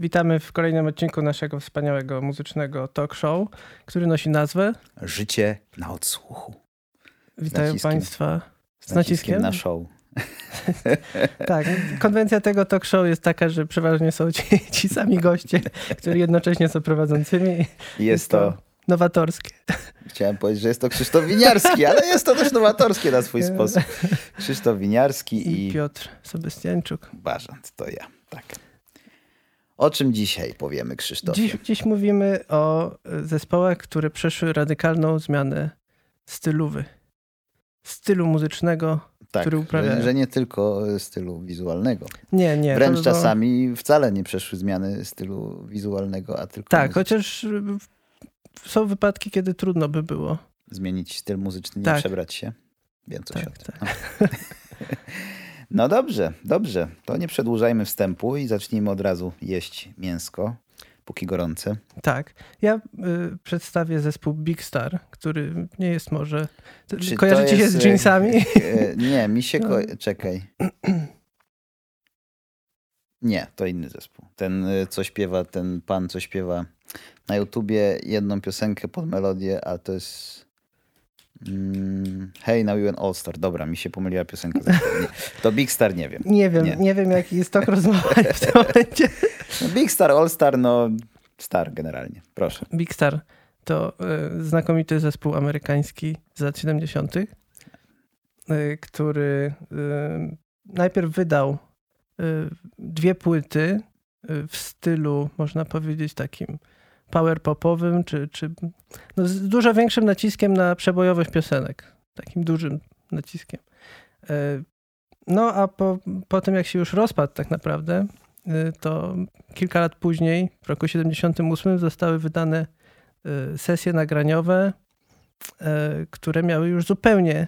Witamy w kolejnym odcinku naszego wspaniałego muzycznego talk show, który nosi nazwę Życie na odsłuchu. Witają naciskiem. Państwa Z, z naciskiem. na show. Tak, konwencja tego talk show jest taka, że przeważnie są ci, ci sami goście, którzy jednocześnie są prowadzącymi. Jest to, nowatorskie. chciałem powiedzieć, że jest to Krzysztof Winiarski, ale jest to też nowatorskie na swój sposób. Krzysztof Winiarski I i Piotr Sebastianczuk. Bażant, to ja. Tak. O czym dzisiaj powiemy, Krzysztofie? Dziś, dziś mówimy o zespołach, które przeszły radykalną zmianę stylowy. Stylu muzycznego, tak, który uprawia- że, że nie tylko stylu wizualnego. Nie, nie. Wręcz to czasami wcale nie przeszły zmiany stylu wizualnego, a tylko Tak, muzycznego. chociaż są wypadki, kiedy trudno by było. zmienić styl muzyczny, nie Tak. przebrać się. Wiem coś o tym. tak. No dobrze, dobrze. To nie przedłużajmy wstępu i zacznijmy od razu jeść mięsko, póki gorące. tak. Ja y, przedstawię zespół Big Star, który nie jest może... Czy Kojarzycie to się jest, z e, jeansami? e, Nie, mi się... No. Ko- czekaj. Nie, to inny zespół. Ten, e, co śpiewa, ten pan, co śpiewa na YouTubie jedną piosenkę pod melodię, a to jest... Mm, hey, now you an all star. Dobra, mi się pomyliła piosenka. To Big Star nie wiem. Nie wiem, Nie. nie, wiem jaki jest tok rozmowy w tym momencie. No, Big Star, All Star, no star generalnie. Proszę. Big Star to y, znakomity zespół amerykański z lat 70., y, który y, najpierw wydał y, dwie płyty y, w stylu, można powiedzieć, takim power popowym, czy, czy no, z dużo większym naciskiem na przebojowość piosenek. Takim dużym naciskiem. Y, No a po, po tym, jak się już rozpadł tak naprawdę, y, to kilka lat później, w roku 78, zostały wydane y, sesje nagraniowe, które miały już zupełnie,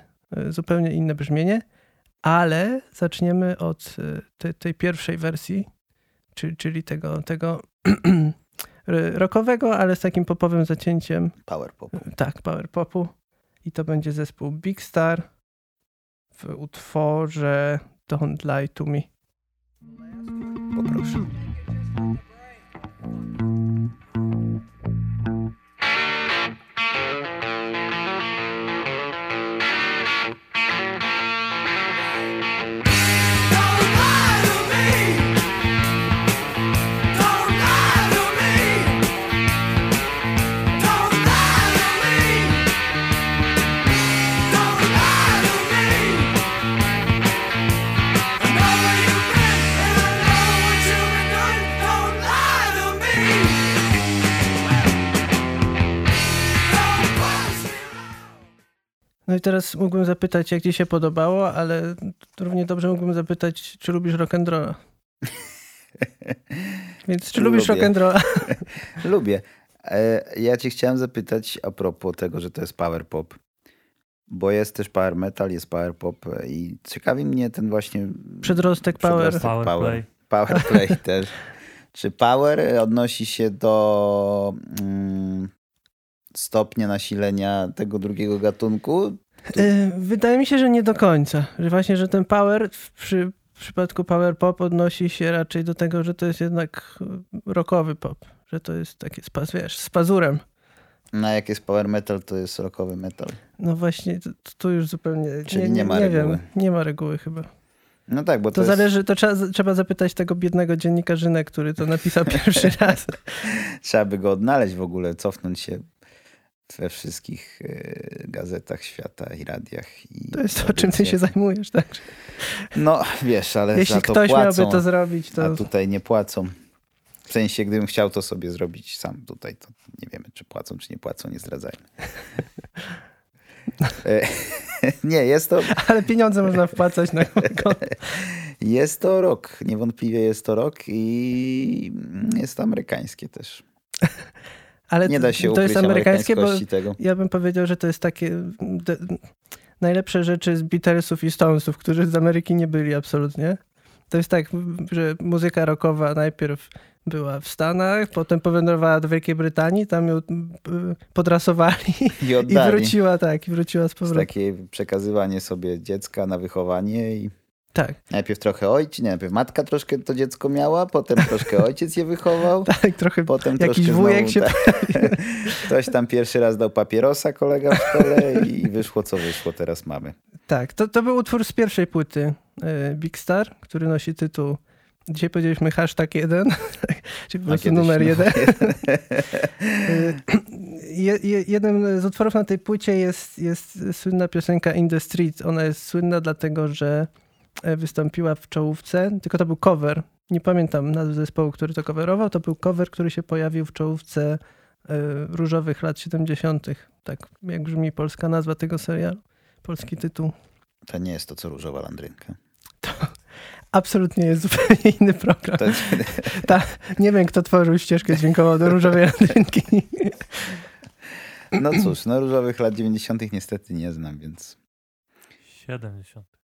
zupełnie inne brzmienie, ale zaczniemy od y, te, tej pierwszej wersji, czyli, czyli tego, tego rockowego, ale z takim popowym zacięciem, Power pop. tak, power popu. I to będzie zespół Big Star w utworze Don't Lie to Me. Poproszę. No i teraz mógłbym zapytać, jak ci się podobało, ale równie dobrze mógłbym zapytać, czy lubisz rock'n'rolla. Więc czy lubisz Lubię. rock'n'rolla? Lubię. E, ja cię chciałem zapytać a propos tego, że to jest power pop. Bo jest też power metal, jest power pop i ciekawi mnie ten właśnie Przedrostek power. przedrostek Power power. play. Power play też. Czy power odnosi się do mm, stopnia nasilenia tego drugiego gatunku? Y, Wydaje mi się, że nie do końca. Że właśnie, że ten power w przy, w przypadku power pop odnosi się raczej do tego, że to jest jednak rockowy pop. Że to jest takie, wiesz, z pazurem. Na jak jest power metal, to jest rockowy metal. No właśnie, to już zupełnie... Czyli nie ma nie reguły. Wiem, nie ma reguły chyba. No tak, bo to, To, jest... zależy, to trzeba, trzeba zapytać tego biednego dziennikarzynę, który to napisał pierwszy raz. Trzeba by go odnaleźć w ogóle, cofnąć się we wszystkich e, gazetach świata i radiach. I To jest to, czym ty się zajmujesz, tak? No, wiesz, ale Jeśli za to ktoś płacą, miałby to zrobić, to... a tutaj nie płacą. W sensie, gdybym chciał to sobie zrobić sam tutaj, to nie wiemy, czy płacą, czy nie płacą, nie zdradzajmy. E, nie, jest to, Ale pieniądze można wpłacać na konto. jest to rok. Niewątpliwie jest to rok i jest to amerykańskie też. Nie Ale to- da się to jest amerykańskie, bo tego. ja bym powiedział, że to jest takie de, najlepsze rzeczy z Beatlesów i Stonesów, którzy z Ameryki nie byli absolutnie. To jest tak, że muzyka rockowa najpierw była w Stanach, potem powędrowała do Wielkiej Brytanii, tam ją y, podrasowali I i wróciła, tak, i wróciła z powrotem. takie przekazywanie sobie dziecka na wychowanie i Tak, Najpierw trochę ojciec, nie, najpierw matka troszkę to dziecko miała, potem troszkę ojciec je wychował, tak, trochę potem jakiś troszkę wujek znowu, się... tak, Ktoś tam pierwszy raz dał papierosa kolega w szkole i wyszło co wyszło, teraz mamy. Tak, to, to był utwór z pierwszej płyty e, Big Star, który nosi tytuł Dzisiaj powiedzieliśmy hashtag 1, czyli po prostu numer no, 1. Je, je, jednym z utworów na tej płycie jest, jest słynna piosenka In the Street. Ona jest słynna dlatego, że wystąpiła w czołówce, tylko to był cover. Nie pamiętam nazwy zespołu, który to coverował. To był cover, który się pojawił w czołówce e, różowych lat 70. Tak jak brzmi polska nazwa tego serialu, polski tytuł. To nie jest to, co różowa landrynka. Absolutnie jest zupełnie inny program. To jest, Ta, nie wiem, kto tworzył ścieżkę dźwiękową do różowej landrynki. no cóż, no różowych lat 90. niestety nie znam, więc 70.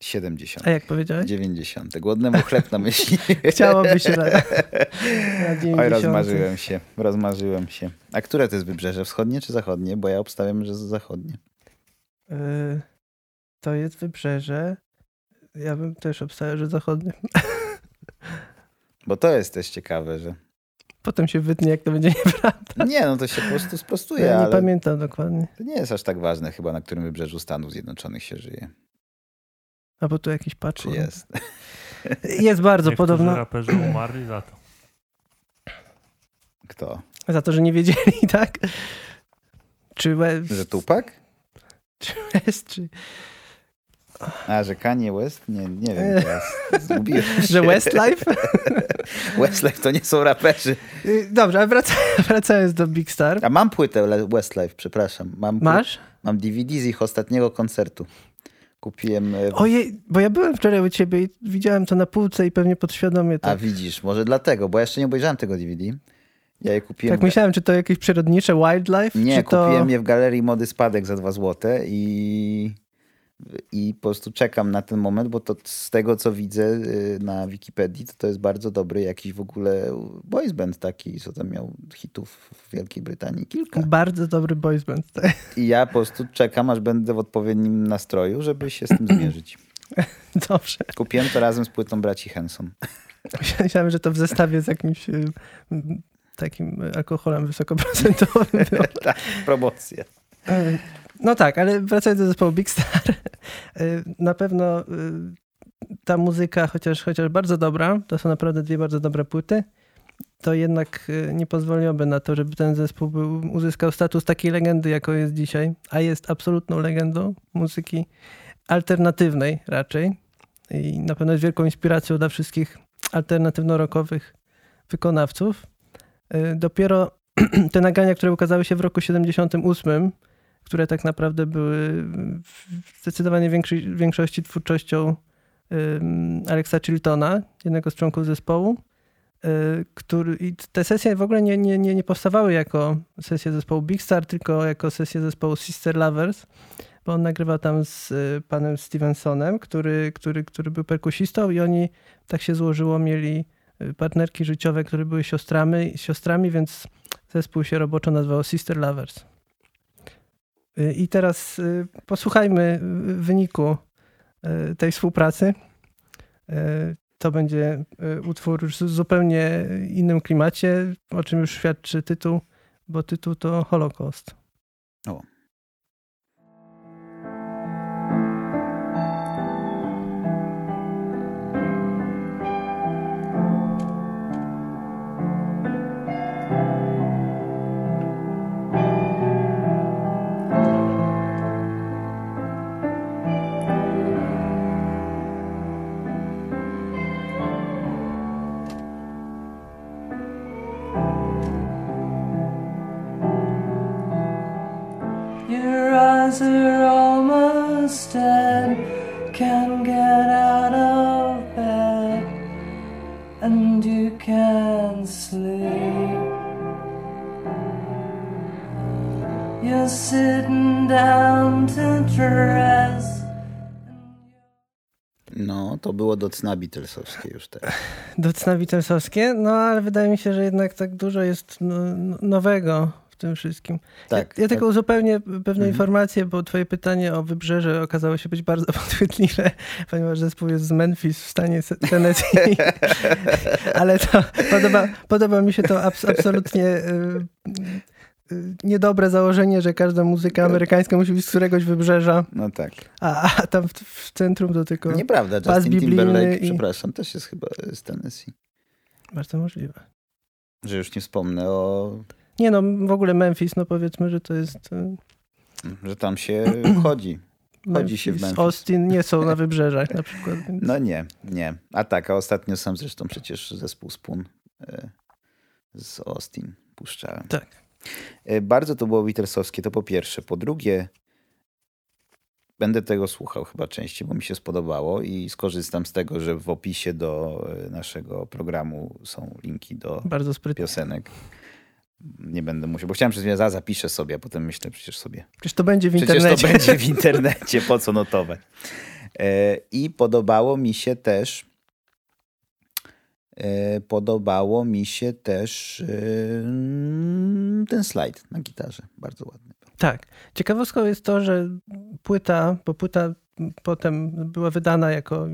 70. A jak powiedziałeś? 90. Głodnemu chleb na myśli. Chciałoby się na, na 90. Oj, rozmarzyłem się, rozmarzyłem się. A które to jest wybrzeże? Wschodnie czy zachodnie? Bo ja obstawiam, że zachodnie. Y, To jest wybrzeże. Ja bym też obstawiał, że zachodnie. Bo to jest też ciekawe, że... Potem się wytnie, jak to będzie nieprawda. Nie, no to się po prostu sprostuje, Ja nie pamiętam dokładnie. to nie jest aż tak ważne chyba, na którym wybrzeżu Stanów Zjednoczonych się żyje. A bo tu jakiś patch. Jest? Jest bardzo Niektórzy podobno. raperzy umarli za to. Kto? Za to, że nie wiedzieli, tak? Czy West, Że Tupac? czy, West, czy A, że Kanye West? Nie, nie wiem teraz. Zgubiłem się. że Westlife? Westlife to nie są raperzy. Y, Dobrze, ale wraca, wracając do Big Star. A mam płytę Westlife, przepraszam. Mam, Masz? mam DVD z ich ostatniego koncertu. Kupiłem... e, Ojej, bo ja byłem wczoraj u ciebie i widziałem to na półce i pewnie podświadomie A tak. widzisz, może dlatego, bo ja jeszcze nie obejrzałem tego DVD. Ja je kupiłem... Tak myślałem, czy to jakieś przyrodnicze wildlife? Nie, czy to... kupiłem je w galerii mody spadek za dwa złote i, i po prostu czekam na ten moment, bo to z tego co widzę y, na Wikipedii, to to jest bardzo dobry jakiś w ogóle boys band taki, co tam miał hitów w Wielkiej Brytanii kilka. Bardzo dobry boys band. tak. I ja po prostu czekam, aż będę w odpowiednim nastroju, żeby się z tym zmierzyć. Dobrze. Kupiłem to razem z płytą braci Henson. Myślałem, że to w zestawie z jakimś y, takim alkoholem wysokoprocentowym. tak, promocja. No tak, ale wracając do zespołu Big Star, y, na pewno y, ta muzyka, chociaż, chociaż bardzo dobra, to są naprawdę dwie bardzo dobre płyty, to jednak y, nie pozwoliłoby na to, żeby ten zespół był, uzyskał status takiej legendy, jaką jest dzisiaj, a jest absolutną legendą muzyki alternatywnej raczej i na pewno jest wielką inspiracją dla wszystkich alternatywno-rockowych wykonawców. Dopiero te nagrania, które ukazały się w roku 78, które tak naprawdę były w zdecydowanie większej, większości twórczością Alexa Chiltona, jednego z członków zespołu, y, który, i te sesje w ogóle nie, nie, nie, nie powstawały jako sesje zespołu Big Star, tylko jako sesje zespołu Sister Lovers, bo on nagrywał tam z y, panem Stevensonem, który, który, który był perkusistą i oni, tak się złożyło, mieli y, partnerki życiowe, które były siostrami, siostrami więc zespół się roboczo nazywał Sister Lovers. I teraz y, posłuchajmy wyniku y, tej współpracy. Y, To będzie utwór już w zupełnie innym klimacie, o czym już świadczy tytuł, bo tytuł to Holocaust. O. Almost dead, can't get out of bed, and you can't sleep. You're sitting down to dress. No, to było do cna Beatlesowskie już teraz. Do cna Witelsowskie, no ale wydaje mi się, że jednak tak dużo jest no, no- nowego tym wszystkim. Tak. ja, ja tylko uzupełnię pewne Mhm. informacje, bo twoje pytanie o wybrzeże okazało się być bardzo podchwytliwe, ponieważ zespół jest z Memphis w stanie Tennessee. Ale to podoba, podoba mi się to abs absolutnie y, y, niedobre założenie, że każda muzyka amerykańska musi być z któregoś wybrzeża, No tak. a, a tam w, w centrum to tylko Nieprawda, Justin Timberlake, i- przepraszam, też jest chyba z Tennessee. bardzo możliwe. Że już nie wspomnę o, Nie no, w ogóle Memphis, no powiedzmy, że to jest y, że tam się chodzi. Chodzi się w Memphis. Austin nie są na wybrzeżach na przykład. Więc... No nie, nie. A tak, a ostatnio sam zresztą przecież zespół Spoon e, z Austin puszczałem. Tak. E, Bardzo to było Beatlesowskie, to po pierwsze. Po drugie, będę tego słuchał chyba częściej, bo mi się spodobało i skorzystam z tego, że w opisie do e, naszego programu są linki do piosenek. Nie będę musiał, bo chciałem przez chwilę, za zapiszę sobie, a potem myślę przecież sobie. Przecież to będzie w Przecież internecie. to będzie w internecie, po co notować. E, I podobało mi się też e, podobało mi się też e, ten slajd na gitarze. Bardzo ładny. Tak. Ciekawostką jest to, że płyta, bo płyta potem była wydana jako,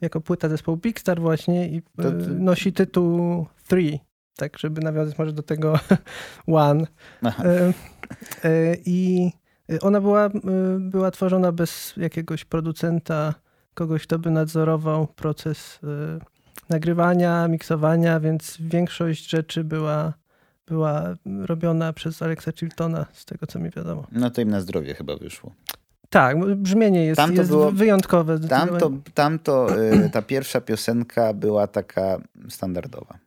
jako płyta zespołu Big Star właśnie i To- to- nosi tytuł Three, tak żeby nawiązać może do tego One. E, e, I ona była, e, była tworzona bez jakiegoś producenta, kogoś, kto by nadzorował proces nagrywania, miksowania, więc większość rzeczy była, była robiona przez Alexa Chiltona, z tego co mi wiadomo. No to im na zdrowie chyba wyszło. Tak, brzmienie jest, Tam to jest było- wyjątkowe. Tamto, tamto ta pierwsza piosenka była taka standardowa.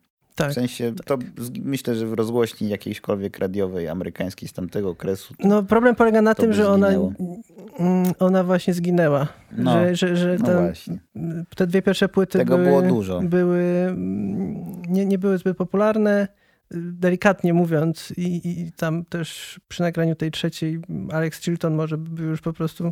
Tak. W sensie, to z- myślę, że w rozgłośni jakiejśkolwiek radiowej amerykańskiej z tamtego okresu No problem polega na To tym, że ona, zginęło. mm, ona właśnie zginęła. No, że, że, że no tam- właśnie. te dwie pierwsze płyty Tego były, było dużo. były mm, nie, nie były zbyt popularne, delikatnie mówiąc i, i tam też przy nagraniu tej trzeciej Alex Chilton może był już po prostu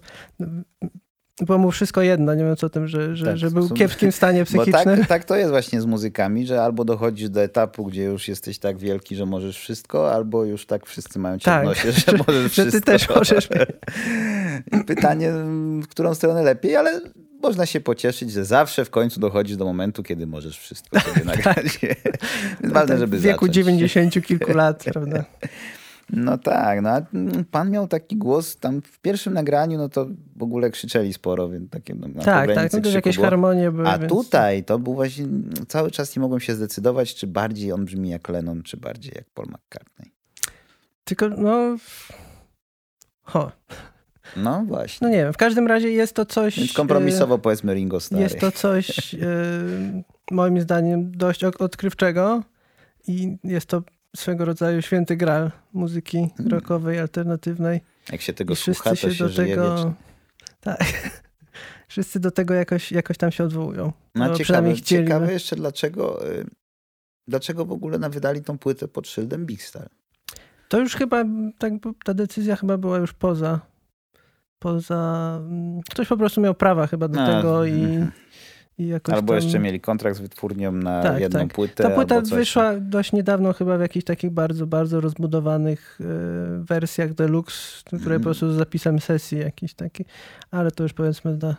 było mu wszystko jedno, nie mówiąc o tym, że, że, Tak, że był w sumie- kiepskim stanie Bo psychicznym. tak, tak to jest właśnie z muzykami, że albo dochodzisz do etapu, gdzie już jesteś tak wielki, że możesz wszystko, albo już tak wszyscy mają cię Tak, w nosie, że, że- możesz że ty wszystko. też możesz Pytanie, w którą stronę lepiej, ale można się pocieszyć, że zawsze w końcu dochodzisz do momentu, kiedy możesz wszystko sobie nagrać. Więc ważne, Tak, żeby w wieku zacząć. 90 kilku lat, prawda? No tak, no a pan miał taki głos tam w pierwszym nagraniu, no to w ogóle krzyczeli sporo, więc takie no, na Tak, tak, no też jakieś było. harmonie były. A więc... tutaj to był właśnie, cały czas nie mogłem się zdecydować, czy bardziej on brzmi jak Lennon, czy bardziej jak Paul McCartney. Tylko, no... Ho, No właśnie. no nie wiem, w każdym razie jest to coś... Więc kompromisowo powiedzmy Ringo Starr. Jest to coś e, moim zdaniem dość odkrywczego i jest to swego rodzaju święty gral muzyki Mm. rockowej, alternatywnej. Jak się tego I słucha, to się do tego... wiecznie. Tak. Wszyscy do tego jakoś, jakoś tam się odwołują. No, ciekawe, przynajmniej chcieli. ciekawe jeszcze dlaczego, y, dlaczego w ogóle na- wydali tą płytę pod szyldem Big Star. To już chyba, tak, ta decyzja chyba była już poza, poza, mm, ktoś po prostu miał prawa chyba do A, tego i, mhm. Albo tam... jeszcze mieli kontrakt z wytwórnią na Tak, jedną tak. płytę. Ta płyta wyszła dość niedawno chyba w jakichś takich bardzo, bardzo rozbudowanych e, wersjach deluxe, które Mhm. po prostu z zapisem sesji jakiś taki, ale to już powiedzmy dla,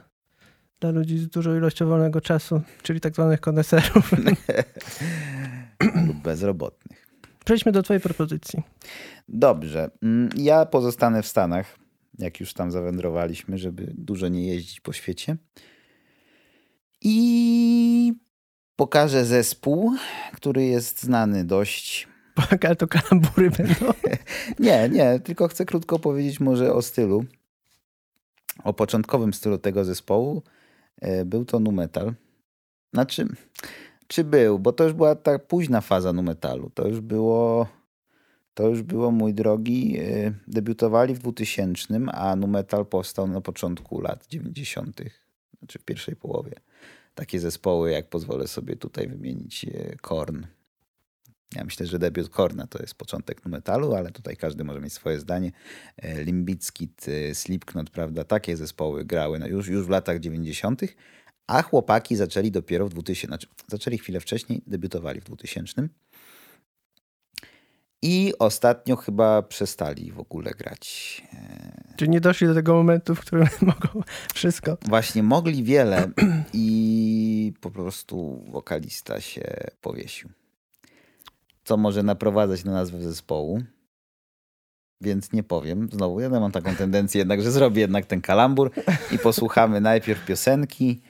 dla ludzi z dużą ilością wolnego czasu, czyli tak zwanych koneserów. lub bezrobotnych. Przejdźmy do twojej propozycji. Dobrze. Mm, Ja pozostanę w Stanach, jak już tam zawędrowaliśmy, żeby dużo nie jeździć po świecie. I pokażę zespół, który jest znany dość. Ale to kalambury będą. Nie, nie, tylko chcę krótko powiedzieć może o stylu. O początkowym stylu tego zespołu. E, Był to nu metal. Znaczy, czy był, bo to już była ta późna faza nu metalu. To już było, to już było, mój drogi, e, debiutowali w 2000, a nu metal powstał na początku lat 90., znaczy w pierwszej połowie. Takie zespoły, jak pozwolę sobie tutaj wymienić, e, Korn. Ja myślę, że debiut Korna to jest początek nu metalu, ale tutaj każdy może mieć swoje zdanie. E, Limbickit, e, Slipknot, prawda, takie zespoły grały no już, już w latach 90., a chłopaki zaczęli dopiero w 2000, znaczy zaczęli chwilę wcześniej, debiutowali w 2000. I ostatnio chyba przestali w ogóle grać. Czyli nie doszli do tego momentu, w którym mogą wszystko. Właśnie mogli wiele i po prostu wokalista się powiesił. Co może naprowadzać na nazwę zespołu. Więc nie powiem. Znowu, ja mam taką tendencję jednak, że zrobię jednak ten kalambur i posłuchamy najpierw piosenki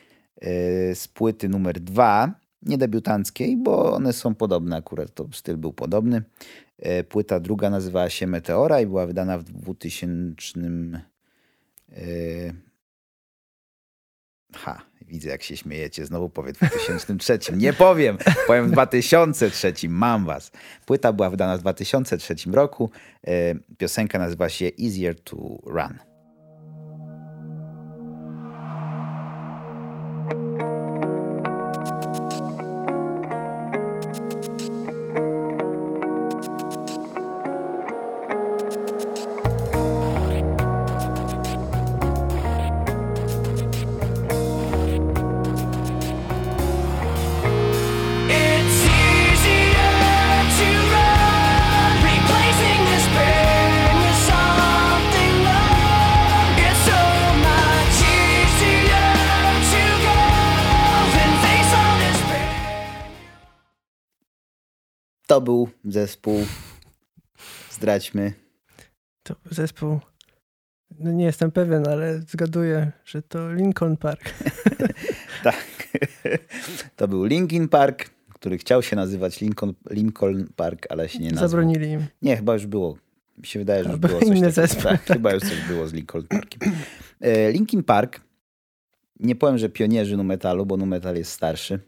yy, z płyty numer dwa, nie debiutanckiej, bo one są podobne akurat, to styl był podobny. Yy, Płyta druga nazywała się Meteora i była wydana w 2000 yy, Ha, widzę jak się śmiejecie. Znowu powiem w 2003. Nie powiem, powiem w 2003. Mam was. Płyta była wydana w 2003 roku. E, Piosenka nazywa się Easier to Run. Zdradźmy. To zespół. No nie jestem pewien, ale zgaduję, że to Lincoln Park. Tak. To był Linkin Park, który chciał się nazywać Lincoln, Lincoln Park, ale się nie nazwał. Zabronili im. Nie, chyba już było. Mi się wydaje, że już było coś inny takiego. zespół, Tak, tak. Chyba już coś było z Linkin Parkiem. E, Linkin Park, nie powiem, że pionierzy nu metalu, bo nu metal jest starszy.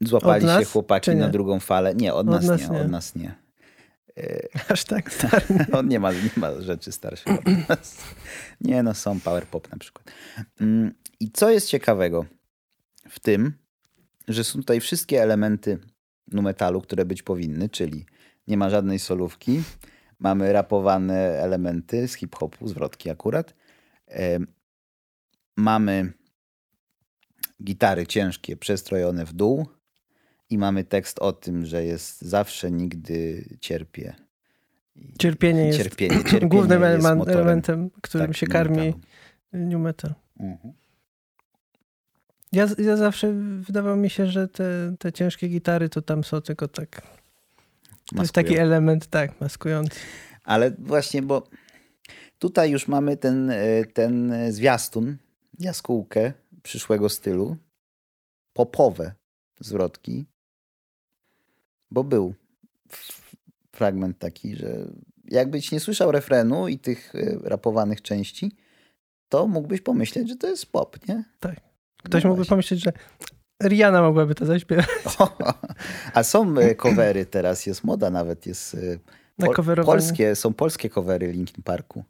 Złapali nas, się chłopaki na drugą falę. Nie, od, Od nas, nas nie, nie. od nas nie. Aż tak stary. On nie ma, nie ma rzeczy starszych. Nie no, są power pop na przykład. Mm, I co jest ciekawego w tym, że są tutaj wszystkie elementy nu metalu, które być powinny, czyli nie ma żadnej solówki, mamy rapowane elementy z hip-hopu, zwrotki akurat, Em, mamy gitary ciężkie przestrojone w dół i mamy tekst o tym, że jest zawsze, nigdy cierpię. I- Cierpienie jest cierpienie, cierpienie Głównym jest elemen- motorem. elementem, którym Tak, się karmi. New Metal. Mhm. Ja, ja zawsze wydawało mi się, że te, te ciężkie gitary to tam są tylko tak. To jest taki element, tak, maskujący. Ale właśnie, bo tutaj już mamy ten, e, ten zwiastun, jaskółkę przyszłego stylu, popowe zwrotki, bo był fragment taki, że jakbyś nie słyszał refrenu i tych e, rapowanych części, to mógłbyś pomyśleć, że to jest pop, nie? Tak. Ktoś No mógłby pomyśleć, że Rihanna mogłaby to zaśpiewać. A są e, covery teraz, jest moda nawet, jest Na pol- polskie, są polskie covery Linkin Parku.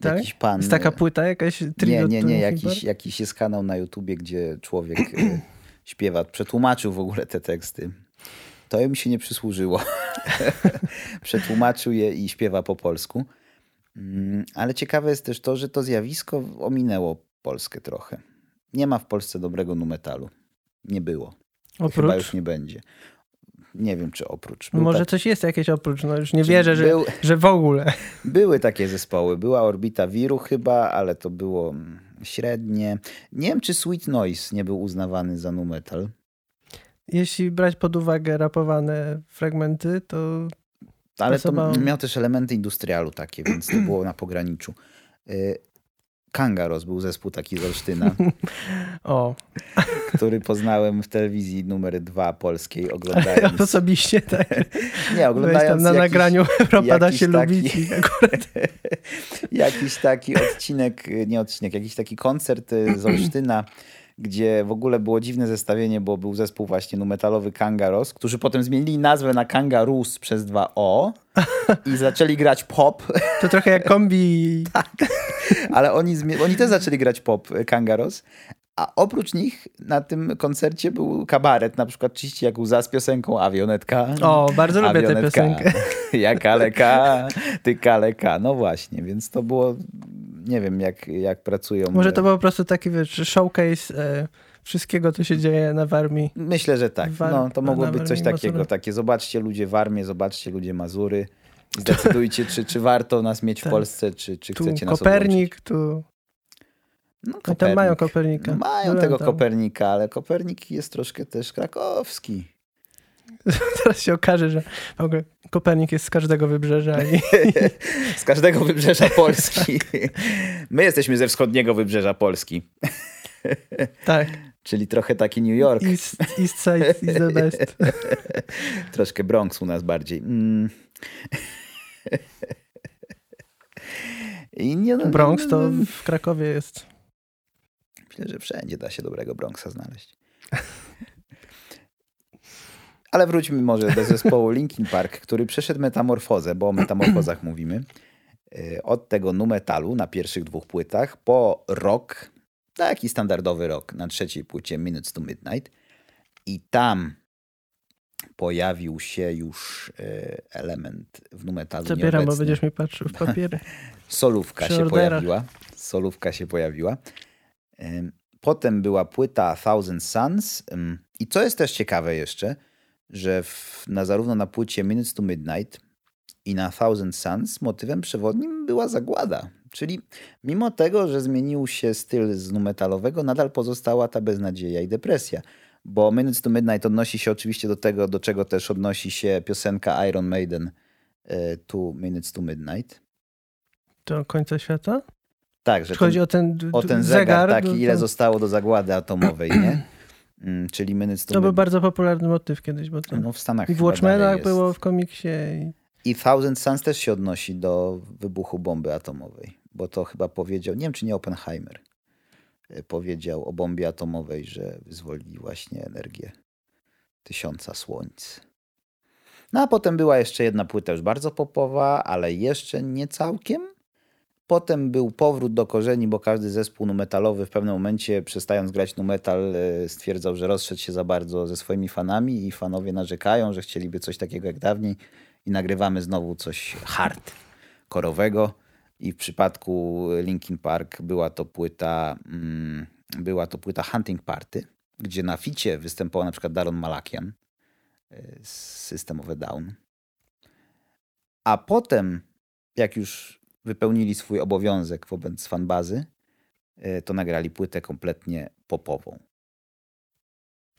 Tak? Jakiś pan... Jest taka płyta jakaś? Nie, nie, nie. Jakiś, jakiś jest kanał na YouTubie, gdzie człowiek śpiewa, przetłumaczył w ogóle te teksty. To mi się nie przysłużyło. Przetłumaczył je i śpiewa po polsku. Mm, Ale ciekawe jest też to, że to zjawisko ominęło Polskę trochę. Nie ma w Polsce dobrego nu metalu. Nie było. Chyba Oprócz? już nie będzie. Nie wiem, czy oprócz. No Był może tak- coś jest jakieś oprócz, no już nie wierzę, że, był- że w ogóle. Były takie zespoły. Była Orbita Wiru chyba, ale to było mm, średnie. Nie wiem, czy Sweet Noise nie był uznawany za nu metal. Jeśli brać pod uwagę rapowane fragmenty, to Ale to Pasowało. miał też elementy industrialu takie, więc to było na pograniczu. Y, Kangaros był zespół taki z Olsztyna, o, który poznałem w telewizji numer dwa polskiej, oglądając... osobiście tak. Nie, oglądając tam na jakiś, nagraniu Europa da się taki- lubić akurat jakiś taki odcinek, nie odcinek, jakiś taki koncert y, z Olsztyna, gdzie w ogóle było dziwne zestawienie, bo był zespół właśnie nu metalowy Kangaros, którzy potem zmienili nazwę na Kangaroos przez dwa O i zaczęli grać pop, to trochę jak kombi. Tak. ale oni, oni też zaczęli grać pop y, Kangaros, a oprócz nich na tym koncercie był kabaret, na przykład Czyści jak łza z piosenką Awionetka. O, bardzo lubię tę piosenkę. Ja kaleka, ty kaleka. No właśnie, więc to było nie wiem jak, jak pracują. Może to był po prostu taki, wiesz, showcase e, wszystkiego, co się dzieje na Warmii. Myślę, że tak. War- No, to mogło być coś takiego. Mazury. Takie, zobaczcie ludzie w armię, zobaczcie ludzie Mazury. Zdecydujcie, czy, czy warto nas mieć w Tak. Polsce, czy, czy Tu chcecie nas Kopernik, tu... No, No, tam mają Kopernika. No, mają Byłem tego tam. Kopernika, ale Kopernik jest troszkę też krakowski. Teraz się okaże, że w ogóle Kopernik jest z każdego wybrzeża i Z każdego wybrzeża Polski. My jesteśmy ze wschodniego wybrzeża Polski, tak, czyli trochę taki New York. East, East Side is the best. Troszkę Bronx u nas bardziej. Mm. I nie, no, Bronx to w Krakowie jest. Myślę, że wszędzie da się dobrego Bronxa znaleźć. Ale wróćmy może do zespołu Linkin Park, który przeszedł metamorfozę, bo o metamorfozach mówimy. Yy, Od tego nu metalu na pierwszych dwóch płytach po rock, taki standardowy rock na trzeciej płycie Minutes to Midnight. I tam pojawił się już yy, element w nu metalu Zabieram, bo będziesz mi patrzył w papiery. Solówka Przy się orderach. pojawiła. Solówka się pojawiła. Potem była płyta Thousand Suns. I co jest też ciekawe jeszcze, że w, na, zarówno na płycie Minutes to Midnight i na Thousand Suns motywem przewodnim była zagłada. Czyli mimo tego, że zmienił się styl z nu metalowego, nadal pozostała ta beznadzieja i depresja. Bo Minutes to Midnight odnosi się oczywiście do tego, do czego też odnosi się piosenka Iron Maiden y, Two Minutes to Midnight. Do końca świata? Tak, że chodzi o ten, o ten zegar, no taki, ile to- zostało do zagłady atomowej, nie? Mm, Czyli minutes to To był bardzo popularny motyw kiedyś, bo to no, w Stanach i w Watchmenach było w komiksie. I... I Thousand Suns też się odnosi do wybuchu bomby atomowej, bo to chyba powiedział, nie wiem czy nie Oppenheimer, y, powiedział o bombie atomowej, że wyzwoli właśnie energię tysiąca słońc. No a potem była jeszcze jedna płyta już bardzo popowa, ale jeszcze nie całkiem. Potem był powrót do korzeni, bo każdy zespół nu metalowy w pewnym momencie, przestając grać nu metal, e, stwierdzał, że rozszedł się za bardzo ze swoimi fanami i fanowie narzekają, że chcieliby coś takiego jak dawniej i nagrywamy znowu coś hard, korowego. I w przypadku Linkin Park była to płyta, mm, była to płyta Hunting Party, gdzie na ficie występował na przykład Daron Malakian e, z System of a Down. A potem, jak już wypełnili swój obowiązek wobec fanbazy, e, to nagrali płytę kompletnie popową.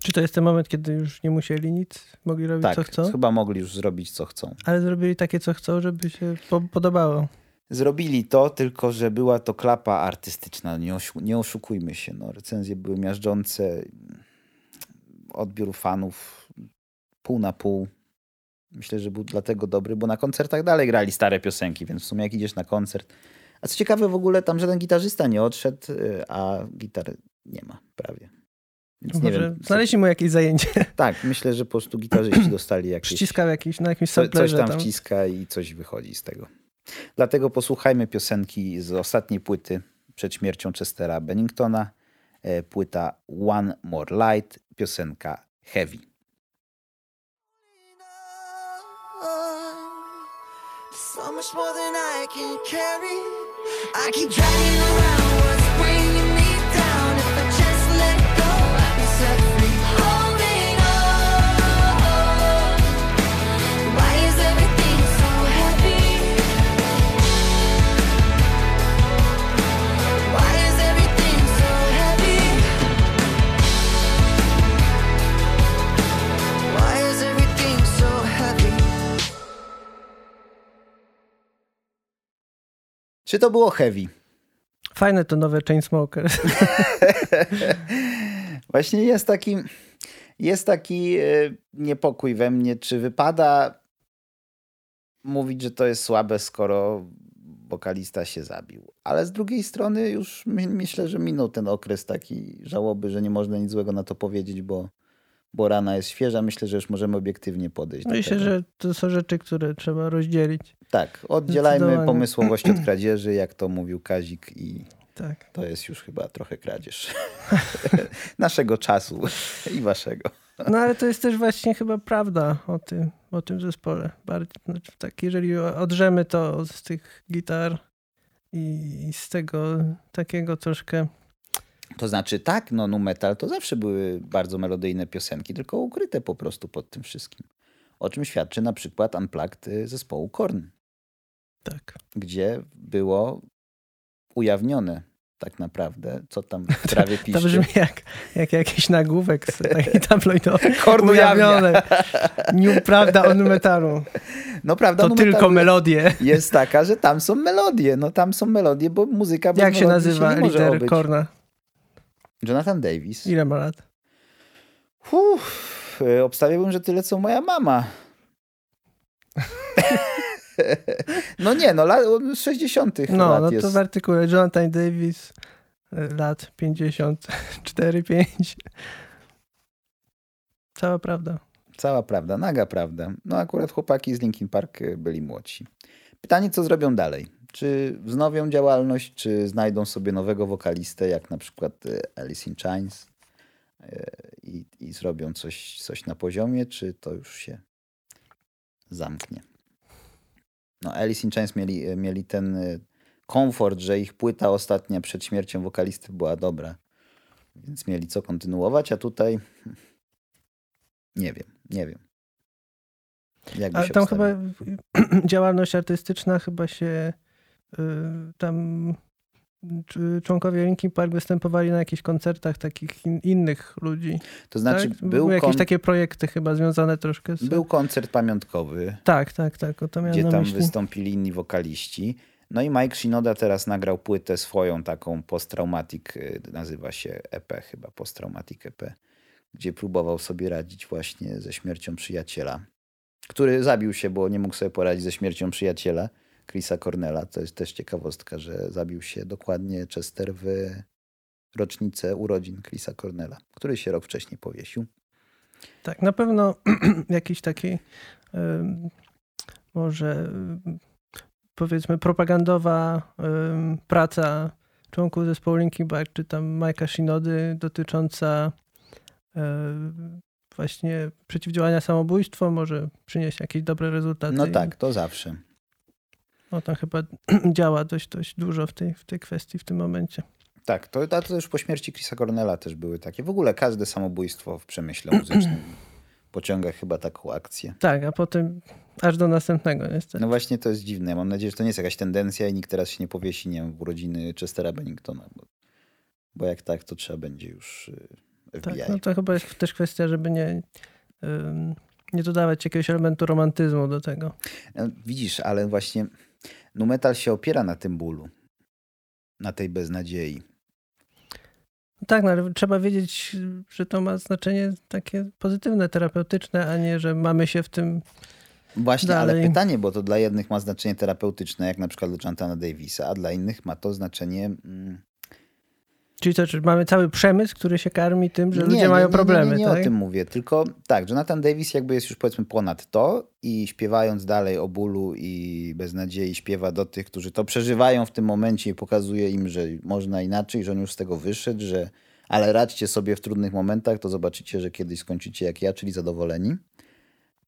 Czy to jest ten moment, kiedy już nie musieli nic, mogli robić Tak, co chcą? chyba mogli już zrobić co chcą. Ale zrobili takie, co chcą, żeby się po podobało. Zrobili to, tylko że była to klapa artystyczna. Nie, oszu- nie oszukujmy się. No, recenzje były miażdżące. Odbiór fanów pół na pół. Myślę, że był dlatego dobry, bo na koncertach dalej grali stare piosenki, więc w sumie jak idziesz na koncert. A co ciekawe, w ogóle tam żaden gitarzysta nie odszedł, y, a gitar nie ma prawie. Więc Może wiem. znaleźli mu jakieś zajęcie. Tak, myślę, że po prostu gitarzyści dostali jakieś Przyciskał jakiś, na jakimś co, coś samplerze tam tam. wciska i coś wychodzi z tego. Dlatego posłuchajmy piosenki z ostatniej płyty przed śmiercią Chestera Benningtona. E, Płyta One More Light, piosenka Heavy. So much more than I can carry. I keep dragging around Czy to było Heavy? Fajne to nowe Chainsmokers. Właśnie jest taki, jest taki e, niepokój we mnie, czy wypada mówić, że to jest słabe, skoro wokalista się zabił. Ale z drugiej strony już my, myślę, że minął ten okres taki żałoby, że nie można nic złego na to powiedzieć, bo, bo rana jest świeża. Myślę, że już możemy obiektywnie podejść do Myślę, że to są rzeczy, które trzeba rozdzielić. Tak, oddzielajmy pomysłowość od kradzieży, jak to mówił Kazik i Tak. to jest już chyba trochę kradzież naszego czasu i waszego. No ale to jest też właśnie chyba prawda o tym, o tym zespole. Bardziej, znaczy, tak, jeżeli odrzemy to z tych gitar i z tego takiego troszkę To znaczy tak, no nu metal to zawsze były bardzo melodyjne piosenki, tylko ukryte po prostu pod tym wszystkim. O czym świadczy na przykład Unplugged y, zespołu Korn, tak. gdzie było ujawnione tak naprawdę, co tam w trawie To piszczy. brzmi jak, jak jakiś nagłówek z takiej tabloidowej. Korn. Ujawnione. Nieprawda o nu metalu. No prawda, To tylko melodie. jest taka, że tam są melodie. No tam są melodie, bo muzyka bez Jak się nazywa może lider. Korna? Jonathan Davis. Ile ma lat? Uff, y, obstawiałbym, że tyle co moja mama. no nie, no lat, od 60. No, lat no jest. to w artykule Jonathan Davis y, lat 54-5. Cała prawda. Cała prawda, naga prawda. No akurat chłopaki z Linkin Park y, byli młodsi. Pytanie, co zrobią dalej? Czy wznowią działalność, czy znajdą sobie nowego wokalistę, jak na przykład y, Alice in Chains y, i, i zrobią coś, coś na poziomie, czy to już się zamknie? No Alice in Chains mieli, y, mieli ten komfort, że ich płyta ostatnia przed śmiercią wokalisty była dobra, więc mieli co kontynuować, a tutaj nie wiem, nie wiem. Jak by Ale tam chyba działalność artystyczna chyba się tam czy członkowie Linkin Park występowali na jakichś koncertach takich in, innych ludzi. To znaczy, tak? był, Były jakieś takie projekty chyba związane troszkę z... był koncert pamiątkowy, Tak, tak, tak. O to gdzie tam myśli. wystąpili inni wokaliści. No i Mike Shinoda teraz nagrał płytę swoją, taką post-traumatic, y, nazywa się EP chyba, post-traumatic EP, gdzie próbował sobie radzić właśnie ze śmiercią przyjaciela, który zabił się, bo nie mógł sobie poradzić ze śmiercią przyjaciela, Chrisa Cornella. To jest też ciekawostka, że zabił się dokładnie Chester w rocznicę urodzin Chrisa Cornella, który się rok wcześniej powiesił. Tak, na pewno jakiś taki może powiedzmy propagandowa praca członków zespołu Linkin Park, czy tam Majka Shinody dotycząca ym, właśnie przeciwdziałania samobójstwu może przynieść jakieś dobre rezultaty. No tak, to zawsze. Tam chyba działa dość, dość dużo w tej, w tej kwestii w tym momencie. Tak, to, to już po śmierci Chrisa Cornella też były takie. W ogóle każde samobójstwo w przemyśle muzycznym pociąga chyba taką akcję. Tak, a potem aż do następnego niestety. No właśnie to jest dziwne. Mam nadzieję, że to nie jest jakaś tendencja i nikt teraz się nie powiesi, nie wiem, w urodziny Chestera Benningtona. Bo, bo jak tak, to trzeba będzie już y, FBI. Tak, no to chyba jest też kwestia, żeby nie, ym, nie dodawać jakiegoś elementu romantyzmu do tego. No, widzisz, ale właśnie nu metal się opiera na tym bólu. Na tej beznadziei. Tak, no ale trzeba wiedzieć, że to ma znaczenie takie pozytywne, terapeutyczne, a nie, że mamy się w tym. Właśnie, ale Dalej. pytanie, bo to dla jednych ma znaczenie terapeutyczne, jak na przykład dla Jonathana Davisa, a dla innych ma to znaczenie... Czyli to, czy mamy cały przemysł, który się karmi tym, że Nie, ludzie nie, mają problemy. Nie, nie, nie tak? o tym mówię, tylko tak, Jonathan Davis jakby jest już powiedzmy ponad to i śpiewając dalej o bólu i beznadziei śpiewa do tych, którzy to przeżywają w tym momencie i pokazuje im, że można inaczej, że on już z tego wyszedł, że ale radźcie sobie w trudnych momentach, to zobaczycie, że kiedyś skończycie jak ja, czyli zadowoleni.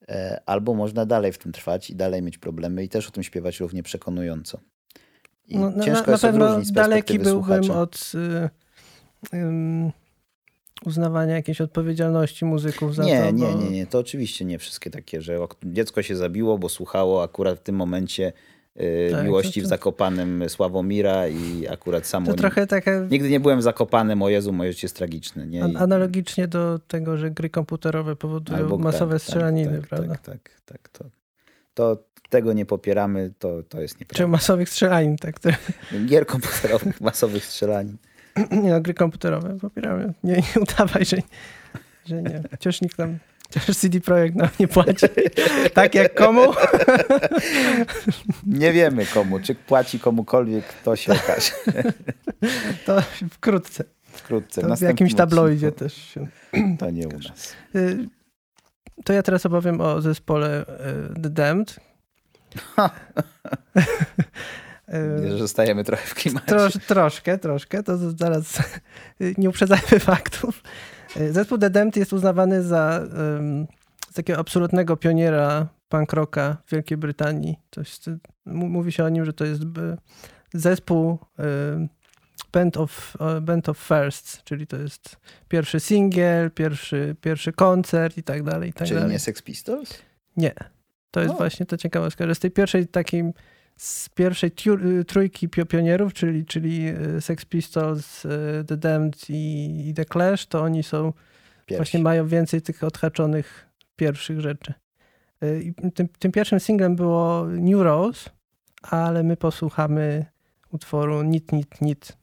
E, Albo można dalej w tym trwać i dalej mieć problemy i też o tym śpiewać równie przekonująco. I No, na, ciężko na jest pewno daleki byłbym słuchacza. od y, uznawania jakiejś odpowiedzialności muzyków za nie, to. nie, bo... nie, nie. To oczywiście nie wszystkie takie, że dziecko się zabiło, bo słuchało akurat w tym momencie y, Tak, miłości to- w to- Zakopanem Sławomira i akurat samo... To trochę taka Nigdy nie byłem w Zakopanem, o Jezu, moje życie jest tragiczne. Nie? An- analogicznie do tego, że gry komputerowe powodują albo- masowe tak, strzelaniny, tak, prawda? Tak, tak, tak. To, to tego nie popieramy, to, to jest Czy nieprawda. masowych strzelanin, tak? Gier komputerowych, masowych strzelanin. nie no, gry komputerowe popieramy. Nie, nie udawaj, że, że nie. Chociaż nikt nam, chociaż CD Projekt nam nie płaci. tak jak komu? Nie wiemy komu, czy płaci komukolwiek, to się okaże To wkrótce. wkrótce. To w jakimś tabloidzie też się To nie u nas. Y, To ja teraz opowiem o zespole y, The Damned. Wiesz, Y, że Zostajemy trochę w klimacie. Trosz, troszkę, troszkę, to zaraz nie uprzedzajmy faktów. Y, Zespół The Damned jest uznawany za um, takiego absolutnego pioniera punk rocka w Wielkiej Brytanii. Coś, mówi się o nim, że to jest zespół y, Band of, e, Band of Firsts, czyli to jest pierwszy singiel, pierwszy, pierwszy koncert i tak dalej, i tak Czyli dalej. nie Sex Pistols? Nie. To jest O. właśnie to ciekawostka, że z tej pierwszej takiej, z pierwszej y, trójki pio- pionierów, czyli, czyli y, Sex Pistols, y, The Damned i, i The Clash, to oni są, właśnie mają więcej tych odhaczonych pierwszych rzeczy. I tym, tym pierwszym singlem było New Rose, ale my posłuchamy utworu Nit, Nit, Nit.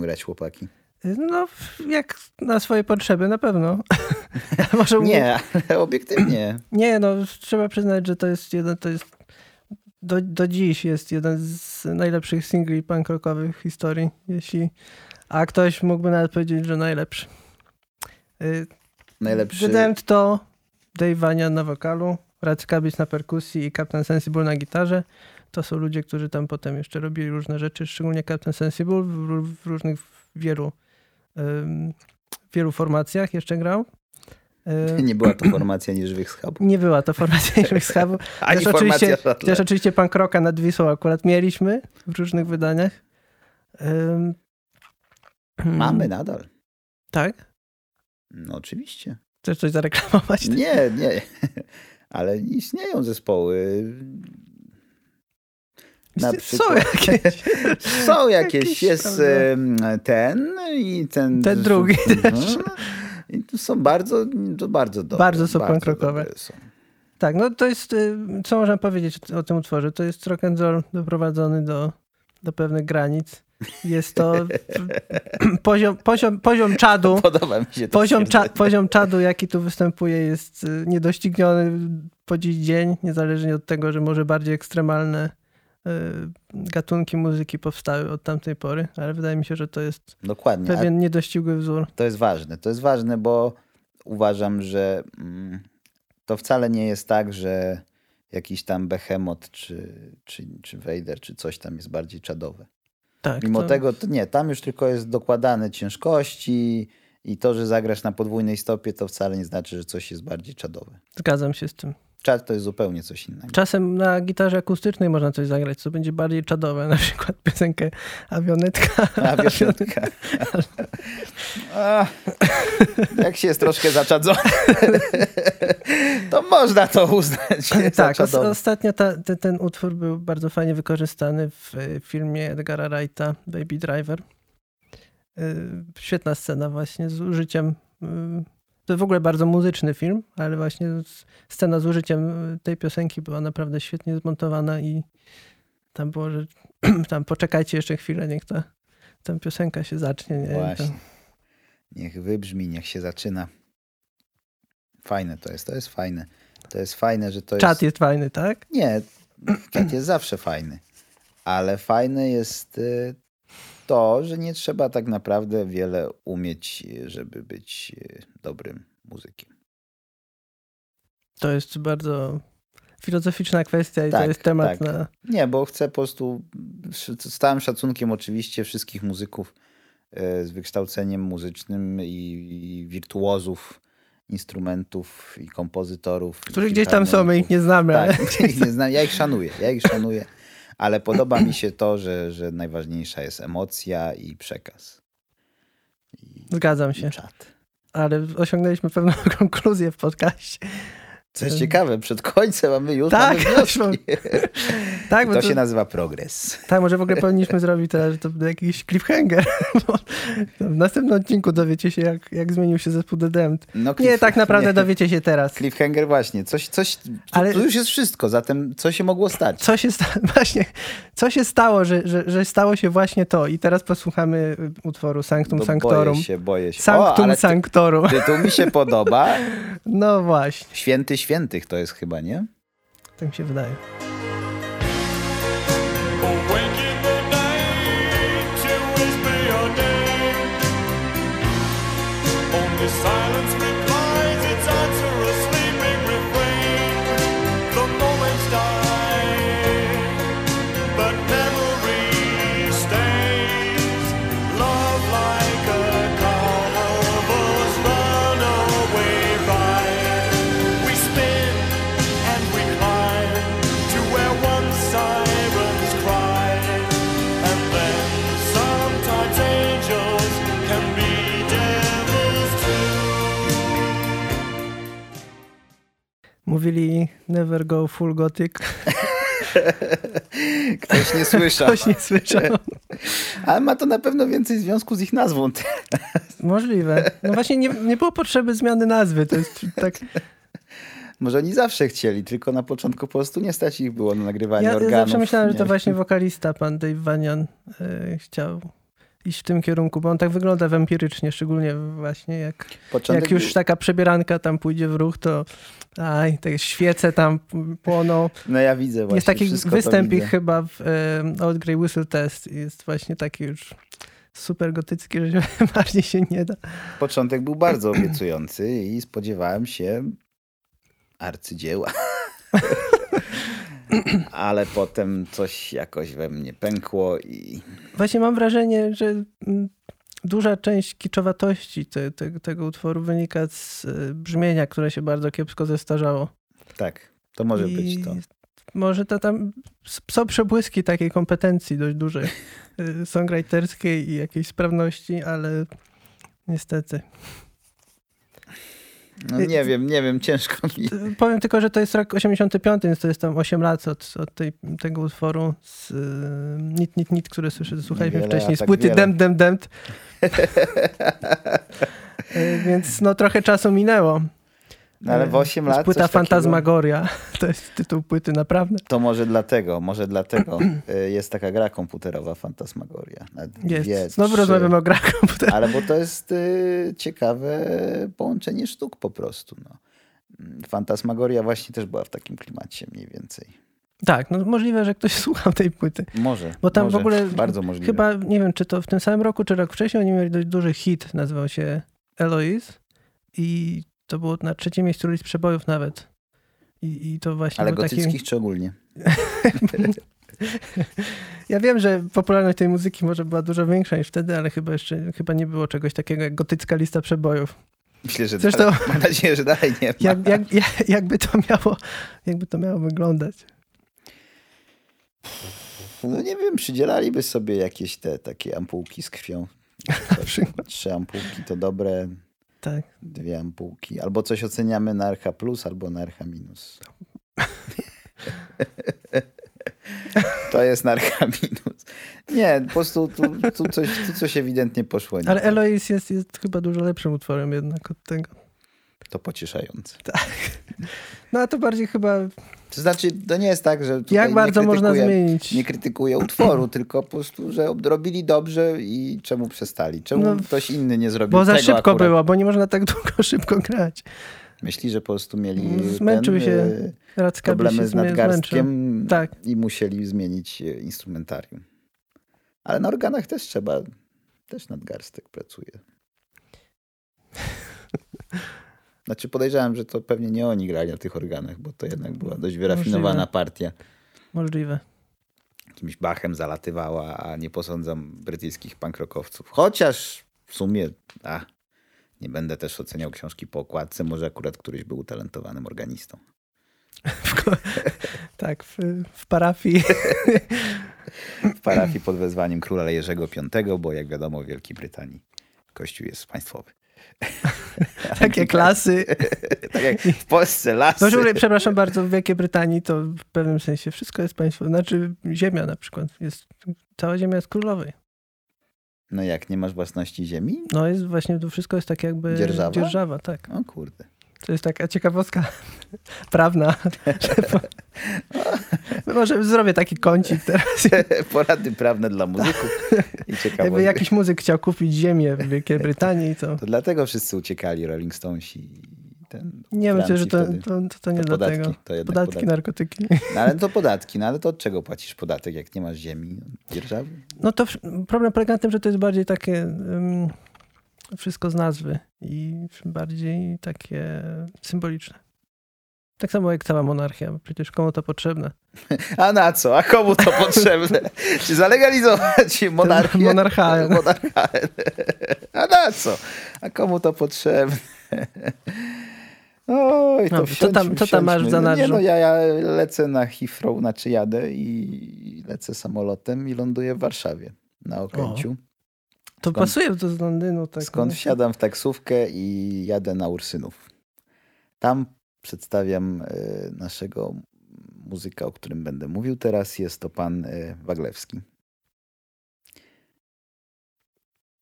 Grać chłopaki. No, jak na swoje potrzeby, na pewno. Może Nie, obiektywnie. Nie, no trzeba przyznać, że to jest jeden, to jest do, do dziś jest jeden z najlepszych singli punk rockowych w historii, jeśli a ktoś mógłby nawet powiedzieć, że najlepszy. Y, Najlepszy. Wydałem to Dave Vania na wokalu, Rad Kabis na perkusji i Captain Sensible na gitarze. To są ludzie, którzy tam potem jeszcze robili różne rzeczy, szczególnie Captain Sensible w, w różnych wielu ym, wielu formacjach jeszcze grał. Y, Nie była to formacja nieżywych schabów. nie była to formacja Niższych Schabów. Ani Też oczywiście, też oczywiście punk rocka nad Wisłą akurat mieliśmy w różnych wydaniach. Ym, Mamy nadal. Tak? No oczywiście. Chcesz coś zareklamować? Nie, nie. Ale istnieją zespoły. Na Są jakieś. Są jakieś. Jakieś, Jest prawda? ten i ten. Ten drugi Mhm. też. I to są bardzo, to bardzo dobre. Bardzo są dobre są. Tak, no to jest, co można powiedzieć o- tym utworze? To jest rock and roll doprowadzony do, do pewnych granic. Jest to poziom, poziom, poziom czadu. Podoba mi się to. Poziom, cza, poziom czadu, jaki tu występuje, jest y, niedościgniony po dziś dzień, niezależnie od tego, że może bardziej ekstremalne gatunki muzyki powstały od tamtej pory, ale wydaje mi się, że to jest Dokładnie. Pewien niedościgły wzór. To jest ważne. To jest ważne, bo uważam, że mm, to wcale nie jest tak, że jakiś tam Behemoth czy, czy, czy Vader czy coś tam jest bardziej czadowe. Tak, Mimo to, tego, to nie, tam już tylko jest dokładane ciężkości i to, że zagrasz na podwójnej stopie, to wcale nie znaczy, że coś jest bardziej czadowe. Zgadzam się z tym. Czad to jest zupełnie coś innego. Czasem na gitarze akustycznej można coś zagrać, co będzie bardziej czadowe, na przykład piosenkę Awionetka. A wiosenka. A, jak się jest troszkę zaczadzony, to można to uznać tak, os- ostatnio ta, te, ten utwór był bardzo fajnie wykorzystany w y, filmie Edgara Wrighta Baby Driver. Y, Świetna scena właśnie z użyciem. To w ogóle bardzo muzyczny film, ale właśnie scena z użyciem tej piosenki była naprawdę świetnie zmontowana i tam było, że tam poczekajcie jeszcze chwilę, niech ta, ta piosenka się zacznie. Nie? Właśnie. tam- Niech wybrzmi, niech się zaczyna. Fajne to jest, to jest fajne. To jest fajne, że to jest... Czat jest fajny, tak? Nie, czat jest zawsze fajny. Ale fajne jest y, to, że nie trzeba tak naprawdę wiele umieć, żeby być y, dobrym muzykiem. To jest bardzo filozoficzna kwestia i to Tak, jest temat tak. na... Nie, bo chcę po prostu z całym szacunkiem oczywiście wszystkich muzyków y, z wykształceniem muzycznym i, wirtuozów instrumentów i kompozytorów. i Którzy gdzieś tam są, my ich nie znamy, ale... Tak, ich nie znam. Ja ich szanuję, ja ich szanuję, ale podoba mi się to, że, że najważniejsza jest emocja i przekaz. I, Zgadzam się. czat. ale osiągnęliśmy pewną konkluzję w podcaście. Co jest ciekawe, przed końcem mamy już Tak, mamy wnioski. Tak, bo To to, się nazywa progres. tak, może w ogóle powinniśmy zrobić teraz to jakiś cliffhanger. Bo w następnym odcinku dowiecie się, jak, jak zmienił się zespół The Damned. No, Nie, tak naprawdę nie. dowiecie się teraz. Cliffhanger właśnie. Coś, coś, to, Ale- to już jest wszystko, zatem co się mogło stać? Co się stało, właśnie, co się stało, że, że, że stało się właśnie to? I teraz posłuchamy y, utworu Sanctum No, Sanctorum. Boję się, boję się. Sanctum ty, Sanctorum. tytuł mi się podoba. No właśnie, Święty świętych to jest chyba, nie? tak mi się wydaje. Awake never go full gothic. Ktoś nie słyszał. Ktoś nie słyszał. Ale ma to na pewno więcej związku z ich nazwą. Możliwe. No właśnie nie, nie było potrzeby zmiany nazwy. To jest tak... Może oni zawsze chcieli, tylko na początku po prostu nie stać ich było na nagrywanie Ja, ja organów. zawsze myślałem, że to nie? właśnie wokalista, pan Dave Vanian, y, chciał iść w tym kierunku, bo on tak wygląda wampirycznie, szczególnie właśnie jak, Początek jak już był- taka przebieranka tam pójdzie w ruch, to aj, te świece tam płoną. No ja widzę właśnie jest taki występ ich chyba w Old Grey Whistle Test jest właśnie taki już super gotycki, że bardziej się nie da. Początek był bardzo obiecujący i spodziewałem się arcydzieła. Ale potem coś jakoś we mnie pękło i Właśnie mam wrażenie, że mm, duża część kiczowatości te, te, tego utworu wynika z y, brzmienia, które się bardzo kiepsko zestarzało. tak, to może I być to. Może to tam są przebłyski takiej kompetencji dość dużej y, songwriterskiej i jakiejś sprawności, ale niestety. No nie wiem, nie wiem, ciężko mi. Y, Powiem tylko, że to jest rok 85, więc to jest tam 8 lat od, od tej, tego utworu z y, Nit Nit Nit, który słyszy, słuchaliśmy Niewiele, a wcześniej, z tak płyty wiele. Dem Dem Demt. Y, Więc no trochę czasu minęło. No ale w 8 To jest lat Płyta Fantasmagoria. To jest tytuł płyty, naprawdę. To może dlatego, może dlatego y, jest taka gra komputerowa Fantasmagoria. Jest. dwie, Znowu trzy. rozmawiamy o grach komputerowych. Ale bo to jest y, ciekawe połączenie sztuk po prostu. No. Mm, Fantasmagoria właśnie też była w takim klimacie mniej więcej. Tak, no możliwe, że ktoś słuchał tej płyty. Może. Bo tam może, w ogóle Bardzo możliwe. Chyba, nie wiem, czy to w tym samym roku, czy rok wcześniej, oni mieli dość duży hit, nazywał się Eloise i to było na trzecim miejscu list przebojów nawet. I, i to właśnie Ale był taki... gotyckich czy ogólnie? Ja wiem, że popularność tej muzyki może była dużo większa niż wtedy, ale chyba jeszcze chyba nie było czegoś takiego jak gotycka lista przebojów. Myślę, że Zresztą- dalej, mam nadzieję, że dalej nie ma. Jak, jak, jak, jakby, to miało, jakby to miało wyglądać? No nie wiem, przydzielaliby sobie jakieś te takie ampułki z krwią. Trzy ampułki to dobre, Tak. dwie ampułki. Albo coś oceniamy na RH+, plus, albo na RH-. minus. To jest na RH-. minus. Nie, po prostu tu, tu, coś, tu coś ewidentnie poszło. nie Ale tak. Eloise jest, jest chyba dużo lepszym utworem jednak od tego. To pocieszające. No a to bardziej chyba, To znaczy, to nie jest tak, że jak nie bardzo można zmienić. Nie krytykuję utworu, tylko po prostu, że robili dobrze i czemu przestali? Czemu No, ktoś inny nie zrobił Bo za szybko akurat? było, bo nie można tak długo szybko grać. Myśli, że po prostu mieli Zmęczył ten, się e, Radzka problemy się z nadgarstkiem Tak. i musieli zmienić e, instrumentarium. Ale na organach też trzeba, też nadgarstek pracuje. Znaczy podejrzewam, że to pewnie nie oni grali na tych organach, bo to jednak była dość wyrafinowana Możliwe. partia. Możliwe. Jakimś bachem zalatywała, a nie posądzam brytyjskich pankrokowców. Chociaż w sumie, a, nie będę też oceniał książki po okładce, może akurat któryś był utalentowanym organistą. Tak, w, w parafii. w parafii pod wezwaniem króla Jerzego V, bo jak wiadomo w Wielkiej Brytanii kościół jest państwowy. Takie klasy. tak jak w Polsce lasy. No, że, przepraszam bardzo, w Wielkiej Brytanii to w pewnym sensie wszystko jest państwo. Znaczy ziemia na przykład. Jest, cała ziemia jest królowej. No jak, nie masz własności ziemi? No jest właśnie, to wszystko jest tak jakby Dzierżawa? dzierżawa tak. O kurde. To jest taka ciekawostka prawna. Po... Może zrobię taki kącik teraz. Porady prawne dla muzyków i Jakby ciekawostek. jakiś muzyk chciał kupić ziemię w Wielkiej Brytanii, to To dlatego wszyscy uciekali, Rolling Stones i ten nie myślę, że to, to, to, to nie To podatki, dlatego. to Podatki, podatki. narkotyki. No ale to podatki, no ale to od czego płacisz podatek, jak nie masz ziemi? Dzierżawy? No to problem polega na tym, że to jest bardziej takie ym, wszystko z nazwy i bardziej takie symboliczne. Tak samo jak cała monarchia, przecież komu to potrzebne? A na co? A komu to potrzebne? Czy zalegalizować monarchię? monarchałem. Monarchałem. A na co? A komu to potrzebne? Oj, to, No, co tam- wsiądźmy, co tam masz w wsiądźmy. No Nie zanadrzu? no, ja, ja lecę na Heathrow, znaczy jadę i lecę samolotem i ląduję w Warszawie na Okęciu. To Skąd- pasuje do Londynu. Tak, Skąd no. wsiadam w taksówkę i jadę na Ursynów. Tam przedstawiam e, naszego muzyka, o którym będę mówił teraz. Jest to pan e, Waglewski.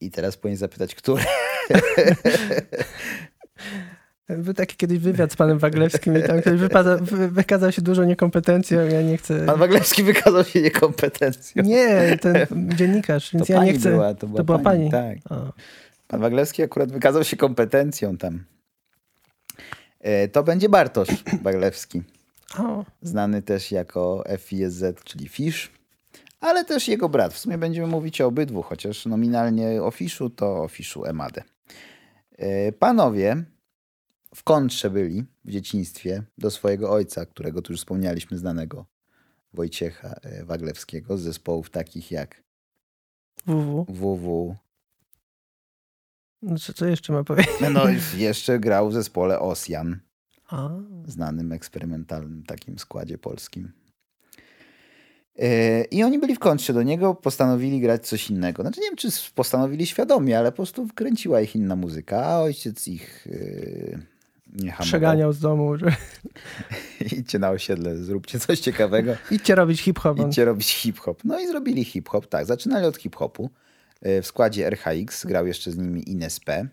I teraz powinien zapytać, który. Był taki kiedyś wywiad z panem Waglewskim i tam ktoś wypada, wy, wykazał się dużą niekompetencją. Ja nie chcę... Pan Waglewski wykazał się niekompetencją. Nie, ten dziennikarz, więc to ja pani nie chcę... była, to była, to była pani. Tak. O. Pan Waglewski akurat wykazał się kompetencją tam. E, To będzie Bartosz Waglewski. O. znany też jako FISZ, czyli Fish, ale też jego brat. W sumie będziemy mówić o obydwu, chociaż nominalnie o Fiszu to o Fiszu Emadę. E, Panowie w kontrze byli w dzieciństwie do swojego ojca, którego tu już wspomnialiśmy, znanego Wojciecha e, Waglewskiego z zespołów takich jak WW. WW. No co, jeszcze ma powiedzieć? No jeszcze grał w zespole Osjan. A. znanym eksperymentalnym takim składzie polskim. E, I oni byli w kontrze do niego, postanowili grać coś innego. Znaczy nie wiem, czy postanowili świadomie, ale po prostu wkręciła ich inna muzyka, a ojciec ich e, nie hamował. Przeganiał z domu, że Idźcie na osiedle, zróbcie coś ciekawego. idźcie robić hip-hop. Idźcie robić hip-hop. No i zrobili hip-hop, tak. Zaczynali od hip-hopu. E, W składzie RHX grał jeszcze z nimi Ines P.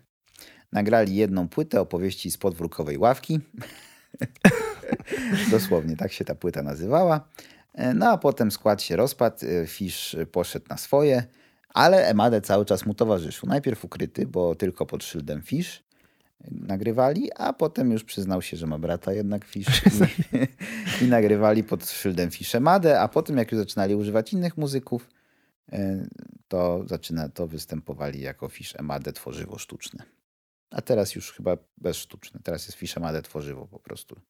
Nagrali jedną płytę opowieści z podwórkowej ławki. Dosłownie tak się ta płyta nazywała. E, No a potem skład się rozpadł, e, Fish poszedł na swoje, ale Emade cały czas mu towarzyszył. Najpierw ukryty, bo tylko pod szyldem Fish nagrywali, a potem już przyznał się, że ma brata jednak Fish i, i nagrywali pod szyldem Fish Emadę, a potem jak już zaczynali używać innych muzyków, e, to zaczyna, to występowali jako Fish Emadę tworzywo sztuczne. A teraz już chyba bezsztuczne. Teraz jest Fish Emadę tworzywo po prostu.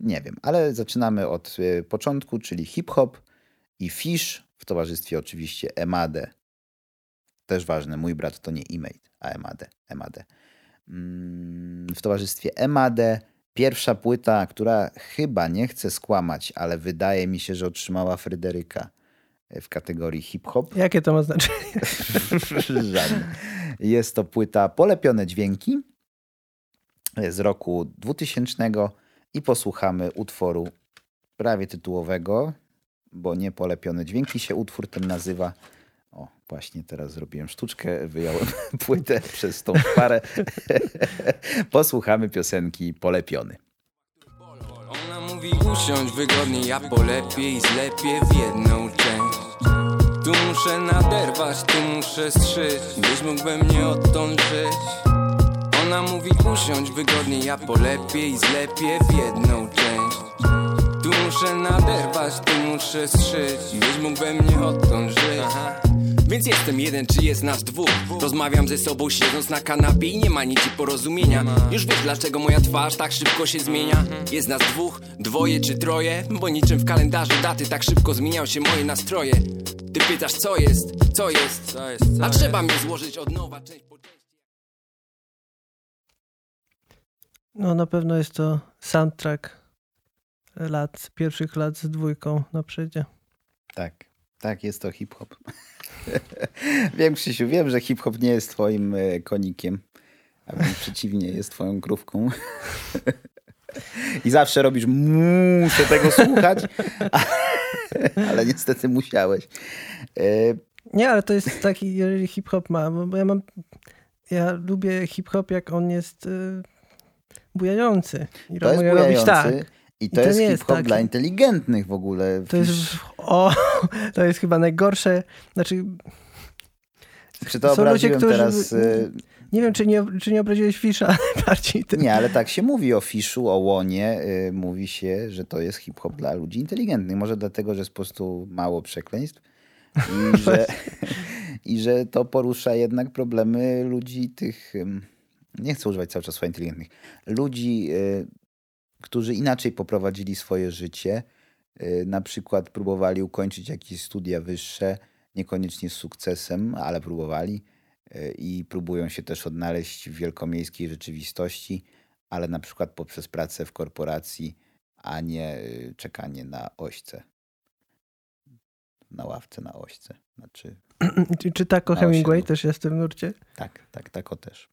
Nie wiem, ale zaczynamy od e, początku, czyli hip-hop i Fish w towarzystwie oczywiście Emadę. Też ważne, mój brat to nie e-mate, a Emadę. Emadę. Mm, W towarzystwie Emadę pierwsza płyta, która chyba nie chcę skłamać, ale wydaje mi się, że otrzymała Fryderyka e, w kategorii hip-hop. Jakie to ma znaczenie? Żadne. Jest to płyta Polepione Dźwięki z roku 2000 i posłuchamy utworu prawie tytułowego, bo nie Polepione Dźwięki się utwór ten nazywa. O, właśnie teraz zrobiłem sztuczkę, wyjąłem płytę przez tą parę. Posłuchamy piosenki Polepiony. Ona mówi usiądź wygodnie, ja polepię i zlepię w jedną część. Tu muszę naderwać, tu muszę strzyć, byś mógł we mnie odtąd żyć. Ona mówi usiądź wygodnie, ja polepię i zlepię w jedną część. Tu muszę naderwać, tu muszę strzyć, byś mógł we mnie odtąd żyć więc jestem jeden, czy jest nas dwóch? Rozmawiam ze sobą siedząc na kanapie i nie ma nic porozumienia. Już wiesz dlaczego moja twarz tak szybko się zmienia? Jest nas dwóch, dwoje czy troje? Bo niczym w kalendarzu daty tak szybko zmieniają się moje nastroje. Ty pytasz co jest, co jest, a trzeba mnie złożyć od nowa część po części. No na pewno jest to soundtrack lat, pierwszych lat z dwójką na przodzie. Tak, tak, jest to hip-hop. wiem, Krzysiu, wiem, że hip-hop nie jest twoim e, konikiem. A wręcz przeciwnie, jest twoją krówką. I zawsze robisz, muszę tego słuchać, ale niestety musiałeś. E, Nie, ale to jest taki, jeżeli hip-hop ma, bo ja mam, ja lubię hip-hop, jak on jest y, bujający. I To jest mogę robić tak. I to, to jest hip-hop taki. dla inteligentnych w ogóle. To jest, o, to jest chyba najgorsze, znaczy, Czy to są ludzie, obraziłem którzy- teraz... e, nie wiem, czy nie, czy nie obraziłeś Fisza, bardziej. Nie, ale tak się mówi o Fiszu, o Łonie. y, mówi się, że to jest hip-hop dla ludzi inteligentnych. Może dlatego, że jest po prostu mało przekleństw i że, i że to porusza jednak problemy ludzi tych... Nie chcę używać cały czas słowa inteligentnych. Ludzi, y, którzy inaczej poprowadzili swoje życie. y, Na przykład próbowali ukończyć jakieś studia wyższe, niekoniecznie z sukcesem, ale próbowali y, i próbują się też odnaleźć w wielkomiejskiej rzeczywistości, ale na przykład poprzez pracę w korporacji, a nie y, czekanie na ośce. Na ławce na ośce. Znaczy, Czy, Taco Na Hemingway też jest w tym nurcie? tak, tak, tako też.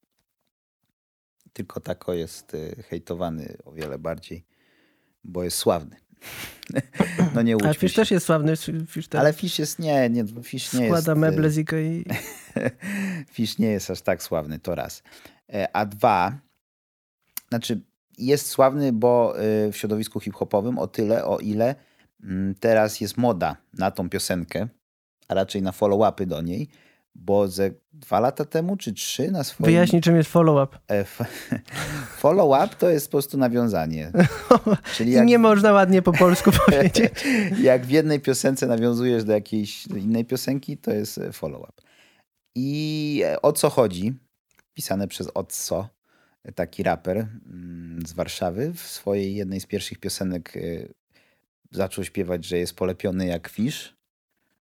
Tylko tako jest y, hejtowany o wiele bardziej, bo jest sławny. no nie łudźmy Fisz się. też jest sławny, Fisz też Ale Fish jest, nie, nie, Fish nie składa jest... y, meble z Ikei. Fish nie jest aż tak sławny, to raz. E, A dwa, znaczy jest sławny, bo y, w środowisku hip-hopowym o tyle, o ile mm, teraz jest moda na tą piosenkę, a raczej na follow-upy do niej, bo ze dwa lata temu czy trzy na swoim... Wyjaśnij, czym jest follow-up. e, Follow-up to jest po prostu nawiązanie. Czyli jak, nie można ładnie po polsku powiedzieć. jak w jednej piosence nawiązujesz do jakiejś innej piosenki, to jest e, follow-up. I e, o co chodzi? Pisane przez Otso, taki raper mm, z Warszawy. W swojej jednej z pierwszych piosenek e, zaczął śpiewać, że jest polepiony jak fisz.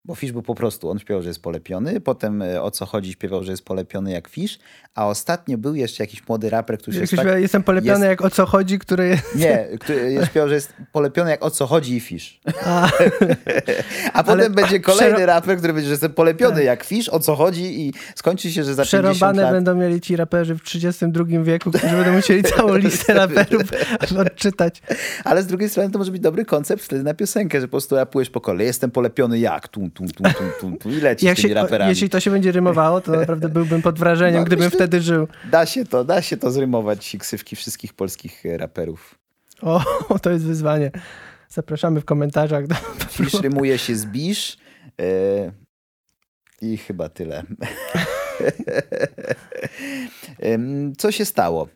Bo fisz był po prostu, on śpiewał, że jest polepiony. Potem e, o co chodzi, śpiewał, że jest polepiony jak fisz. A ostatnio był jeszcze jakiś młody raper, który się Jakoś tak... Jestem polepiony jest- jak o co chodzi, który jest... Nie, który śpiewał, że jest polepiony jak o co chodzi i fisz. A, A potem będzie kolejny przero- raper, który będzie, że jestem polepiony Tak. jak fisz, o co chodzi i skończy się, że za 50 przerąbane lat... będą mieli ci raperzy w 32 wieku, którzy będą musieli całą listę raperów odczytać. Ale z drugiej strony to może być dobry koncept wtedy na piosenkę, że po prostu rapujesz po kolei. Jestem polepiony jak, tum, tum, tum, tum, tum, tum i lecisz Jak tymi się, raperami. jeśli to się będzie rymowało, to naprawdę byłbym pod wrażeniem, No, gdybym myślę- wtedy żył. Da się to, da się to zrymować, ksywki wszystkich polskich e, raperów. O, to jest wyzwanie. Zapraszamy w komentarzach. Do... Fisz rymuje się z bisz e, i chyba tyle. Co się stało?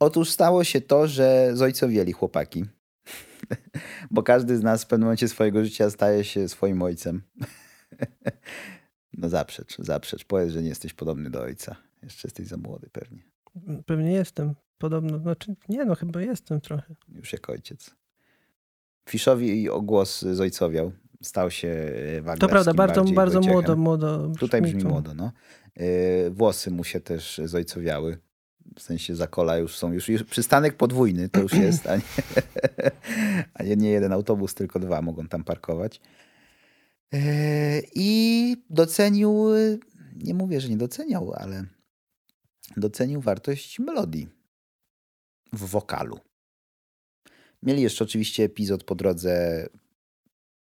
Otóż stało się to, że zojcowieli chłopaki. Bo każdy z nas w pewnym momencie swojego życia staje się swoim ojcem. No zaprzecz, zaprzecz. Powiedz, że nie jesteś podobny do ojca. Jeszcze jesteś za młody pewnie. Pewnie jestem. Podobno, znaczy nie no, chyba jestem trochę. Już jak ojciec. Fiszowi ogłos zojcowiał. Stał się e, To wagnerskim prawda, bardzo, bardzo młodo, młodo. Tutaj brzmi młodo, no. Yy, Włosy mu się też zojcowiały. W sensie zakola już są, już, już przystanek podwójny to już jest, a nie, a nie, nie jeden autobus, tylko dwa mogą tam parkować. Yy, I docenił, nie mówię, że nie doceniał, ale docenił wartość melodii w wokalu. Mieli jeszcze oczywiście epizod po drodze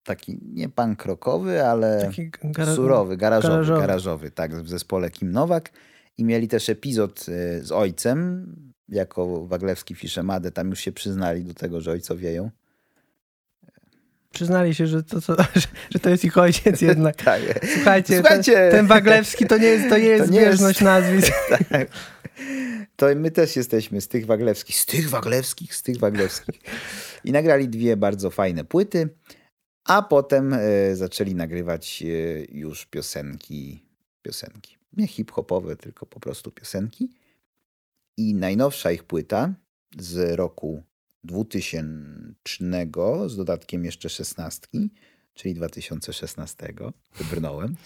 taki nie punk rockowy, ale Taki gara... surowy, garażowy, garażowy. garażowy. tak, w zespole Kim Nowak. I mieli też epizod y, z ojcem, jako Waglewski Fiszemadę, tam już się przyznali do tego, że ojcowieją. Przyznali się, że to, co, że, to jest ich ojciec jednak. Tak. Słuchajcie, Słuchajcie. Ten, ten Waglewski to nie jest, to nie jest nie jest- zbieżność nazwisk. tak. To my też jesteśmy z tych Waglewskich, z tych Waglewskich, z tych Waglewskich. I nagrali dwie bardzo fajne płyty, a potem e, zaczęli nagrywać e, już piosenki, piosenki. Nie hip-hopowe, tylko po prostu piosenki. I najnowsza ich płyta z roku 2000, z dodatkiem jeszcze szesnastki, czyli 2016, wybrnąłem,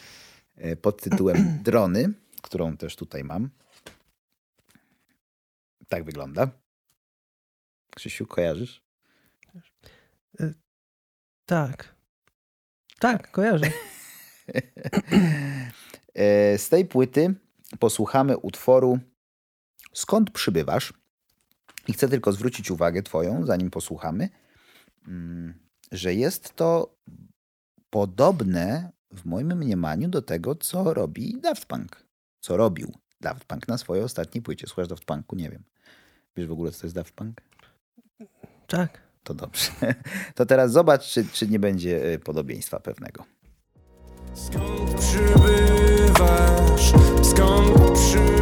e, pod tytułem Drony, którą też tutaj mam. Tak wygląda. Krzysiu, kojarzysz? Tak. Tak, kojarzę. E, Z tej płyty posłuchamy utworu Skąd przybywasz? I chcę tylko zwrócić uwagę Twoją, zanim posłuchamy, mm, że jest to podobne w moim mniemaniu do tego, co robi Daft Punk. Co robił Daft Punk na swojej ostatniej płycie. Słuchasz Daft Punku? Nie wiem. Wiesz w ogóle, co to jest Daft Punk? Tak. To dobrze. To teraz zobacz, czy, czy nie będzie y, podobieństwa pewnego. Skąd przybywasz? Skąd przybywasz?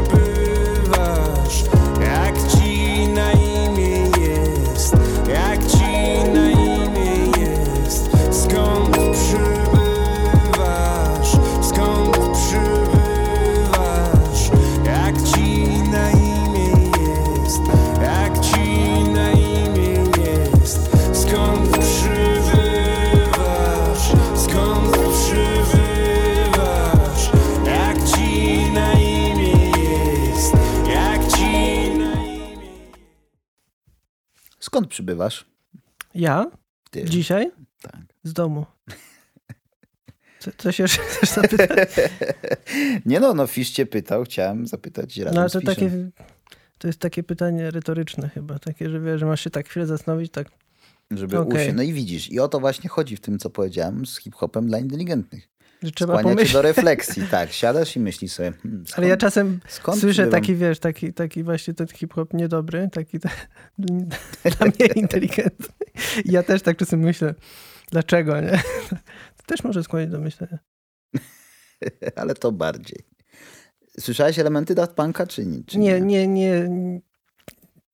Skąd przybywasz? Ja? Ty. Dzisiaj? Tak. Z domu. Co, coś jeszcze chcesz zapytać? Nie no, no Fisz cię pytał, chciałem zapytać razem No to takie... To jest takie pytanie retoryczne chyba. Takie, że wiesz, że masz się tak chwilę zastanowić, tak... Żeby Okej. usiąść. No i widzisz, i o to właśnie chodzi w tym, co powiedziałem z hip-hopem dla inteligentnych. Trzeba Skłania cię pomyśleć. do refleksji. Tak, siadasz i myślisz sobie, hmm, skąd, Ale ja czasem słyszę taki, wiesz, taki, taki właśnie ten hip-hop niedobry, taki dla mnie inteligentny. Ja też tak czasem myślę, dlaczego, nie? To też może skłonić do myślenia. Ale to bardziej. Słyszałeś elementy Daft Punka, czy nie? Czy Nie, nie, nie,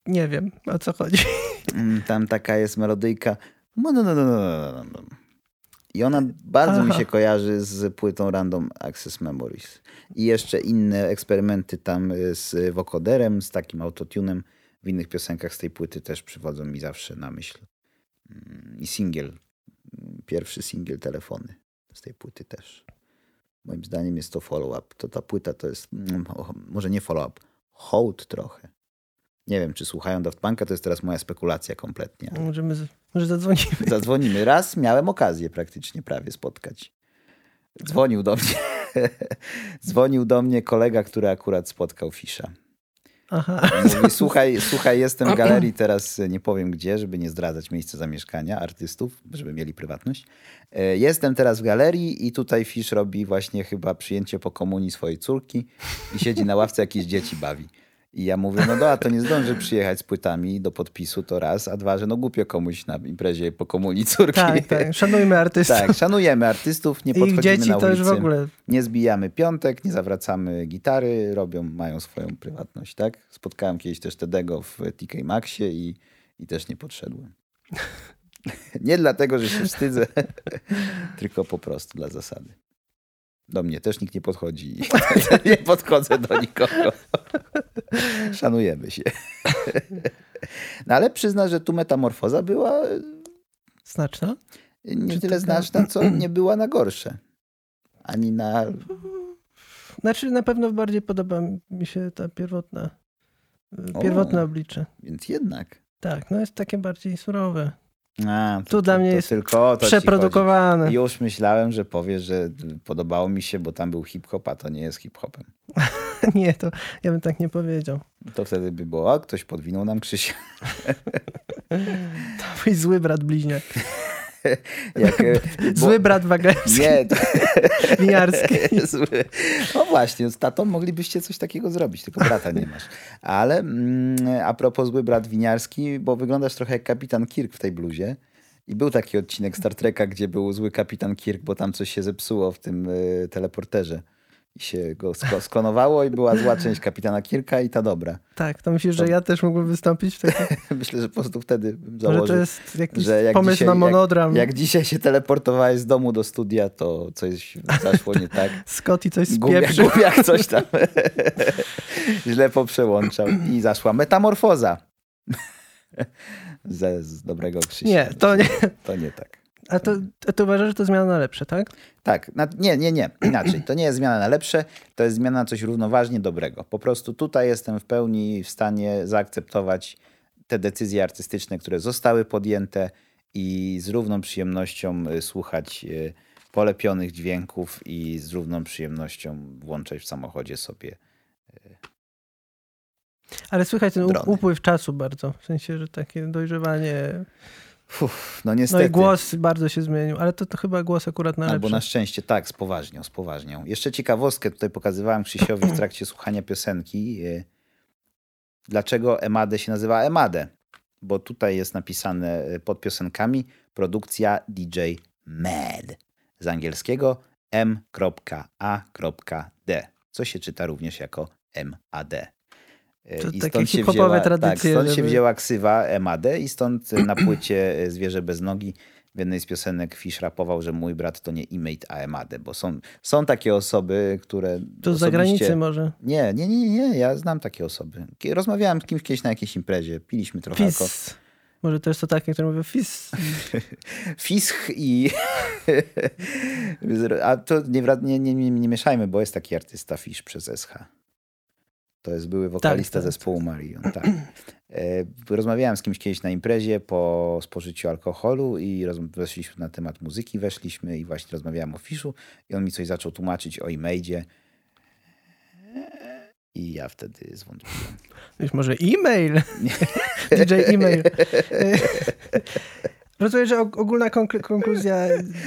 nie wiem, o co chodzi. Mm, Tam taka jest melodyjka. No, no, no, no, no, no, no. I ona bardzo mi Aha. się kojarzy z płytą Random Access Memories. I jeszcze inne eksperymenty tam y, z wokoderem, z takim autotunem w innych piosenkach z tej płyty też przywodzą mi zawsze na myśl. Mm, I singiel, pierwszy singiel telefony z tej płyty też. Moim zdaniem jest to follow-up. To ta płyta to jest, mm, może nie follow-up, hołd trochę. Nie wiem, czy słuchają Daft Punka, to jest teraz moja spekulacja kompletnie. ale- Możemy, może zadzwonimy. Zadzwonimy. Raz miałem okazję praktycznie prawie spotkać. Dzwonił do mnie. Dzwonił do mnie kolega, który akurat spotkał Fisza. Aha. Mówi, słuchaj, słuchaj, jestem w galerii teraz, nie powiem gdzie, żeby nie zdradzać miejsca zamieszkania artystów, żeby mieli prywatność. E, Jestem teraz w galerii i tutaj Fisz robi właśnie chyba przyjęcie po komunii swojej córki i siedzi na ławce, jakieś dzieci bawi. I ja mówię, no dobra, to nie zdążę przyjechać z płytami do podpisu, to raz, a dwa, że no głupio komuś na imprezie po komunii córki. Tak, tak. Szanujmy artystów. Tak, szanujemy artystów, nie I podchodzimy dzieci na to ulicy. już w ogóle. Nie zbijamy piątek, nie zawracamy gitary, robią, mają swoją prywatność, tak? Spotkałem kiedyś też Tedego w TK Maxie i, i też nie podszedłem. nie dlatego, że się wstydzę, tylko po prostu dla zasady. Do mnie też nikt nie podchodzi. nie podchodzę do nikogo. Szanujemy się. no ale przyzna, że tu metamorfoza była Znaczna? nie Czy tyle taka- znaczna, co nie była na gorsze. Ani na Znaczy na pewno bardziej podoba mi się ta pierwotna, O. pierwotne oblicze. Więc jednak. Tak, no jest takie bardziej surowe. A, to, Tu dla to, mnie to jest tylko Przeprodukowane. Już myślałem, że powiesz, że podobało mi się, bo tam był hip-hop, a to nie jest hip-hopem. Nie, to ja bym tak nie powiedział. To wtedy by było, o, ktoś podwinął nam Krzysia. To mój zły brat bliźniak. Jak, e, bo- Zły brat wagerski, Nie, to... winiarski. Zły. No właśnie, z tatą moglibyście coś takiego zrobić, tylko brata nie masz. Ale mm, a propos zły brat winiarski, bo wyglądasz trochę jak kapitan Kirk w tej bluzie. I był taki odcinek Star Treka, gdzie był zły kapitan Kirk, bo tam coś się zepsuło w tym y, teleporterze. I się go sklonowało i była zła część kapitana Kirka i ta dobra. Tak, to myślisz, że To- ja też mógłbym wystąpić w takim... Myślę, że po prostu wtedy bym Może założył, to jest jakiś że jak pomysł dzisiaj, na monodram. Jak, jak dzisiaj się teleportowałeś z domu do studia, to coś zaszło nie tak. Scotty coś Gubiak, spieprzył. gubiak coś tam źle poprzełączał i zaszła metamorfoza. Ze, z dobrego Krzysia. Nie, to nie. To nie tak. A to, a ty uważasz, że to zmiana na lepsze, tak? Tak, na, nie, nie, nie, inaczej. To nie jest zmiana na lepsze, to jest zmiana na coś równoważnie dobrego. Po prostu tutaj jestem w pełni w stanie zaakceptować te decyzje artystyczne, które zostały podjęte i z równą przyjemnością y, słuchać y, polepionych dźwięków i z równą przyjemnością włączać w samochodzie sobie y, Ale słychać ten Drony. upływ czasu bardzo. W sensie, że takie dojrzewanie. Uff, no No niestety. i głos bardzo się zmienił, ale to, to chyba głos akurat na Albo na szczęście, tak, spoważnią, spoważnią. Jeszcze ciekawostkę tutaj pokazywałem Krzysiowi w trakcie słuchania piosenki. y, Dlaczego Emadę się nazywa Emadę? Bo tutaj jest napisane y, pod piosenkami produkcja DJ Mad z angielskiego m.a.d, co się czyta również jako MAD. Y, To I takie stąd się wzięła, tak, tradycje, stąd się żeby- wzięła ksywa MAD i stąd y, na płycie y, Zwierzę bez nogi w jednej z piosenek Fish rapował, że mój brat to nie Imate, a Emadę, bo są, są takie osoby, które To z zagranicy może. Nie, nie, nie, nie, ja znam takie osoby. Rozmawiałem z kimś kiedyś na jakiejś imprezie, piliśmy trochę alko- Fis. Może to jest to takie, które mówią fis. Fisch i... A to nie, nie, nie, nie, mieszajmy, bo jest taki artysta Fisz przez SH. To jest były wokalista tak, zespołu Marion. Tak. E, Rozmawiałem z kimś kiedyś na imprezie po spożyciu alkoholu i weszliśmy na temat muzyki, weszliśmy i właśnie rozmawiałem o Fiszu i on mi coś zaczął tłumaczyć o e-maidzie. I ja wtedy zwątpiłem. Wiesz, może e-mail? DJ e-mail. Rozumiem, że og- ogólna konklu- konkluzja,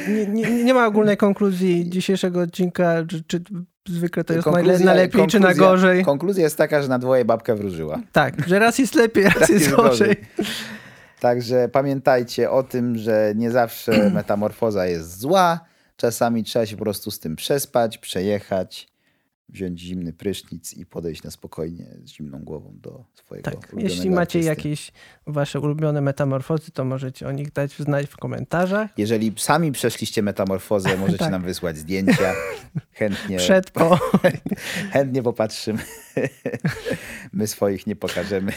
nie, nie, nie ma ogólnej konkluzji dzisiejszego odcinka, czy, czy zwykle to jest Konkluzja- na lepiej, czy na gorzej. Konkluzja jest taka, że na dwoje babka wróżyła. Tak, że raz jest lepiej, raz Raz jest jest gorzej. Także pamiętajcie o tym, że nie zawsze metamorfoza jest zła. Czasami trzeba się po prostu z tym przespać, przejechać, wziąć zimny prysznic i podejść na spokojnie z zimną głową do swojego Tak, jeśli macie artysty. jakieś wasze ulubione metamorfozy, to możecie o nich dać znać w komentarzach. Jeżeli sami przeszliście metamorfozę, możecie Tak. nam wysłać zdjęcia. Chętnie, Przed, po. chętnie popatrzymy. My swoich nie pokażemy,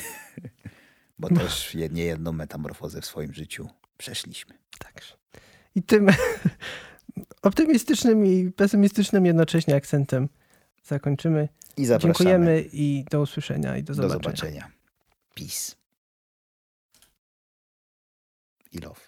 bo też je- nie jedną metamorfozę w swoim życiu przeszliśmy. Także. I tym optymistycznym i pesymistycznym jednocześnie akcentem zakończymy. I zapraszamy. Dziękujemy i do usłyszenia i do Do zobaczenia. zobaczenia. Peace. I love.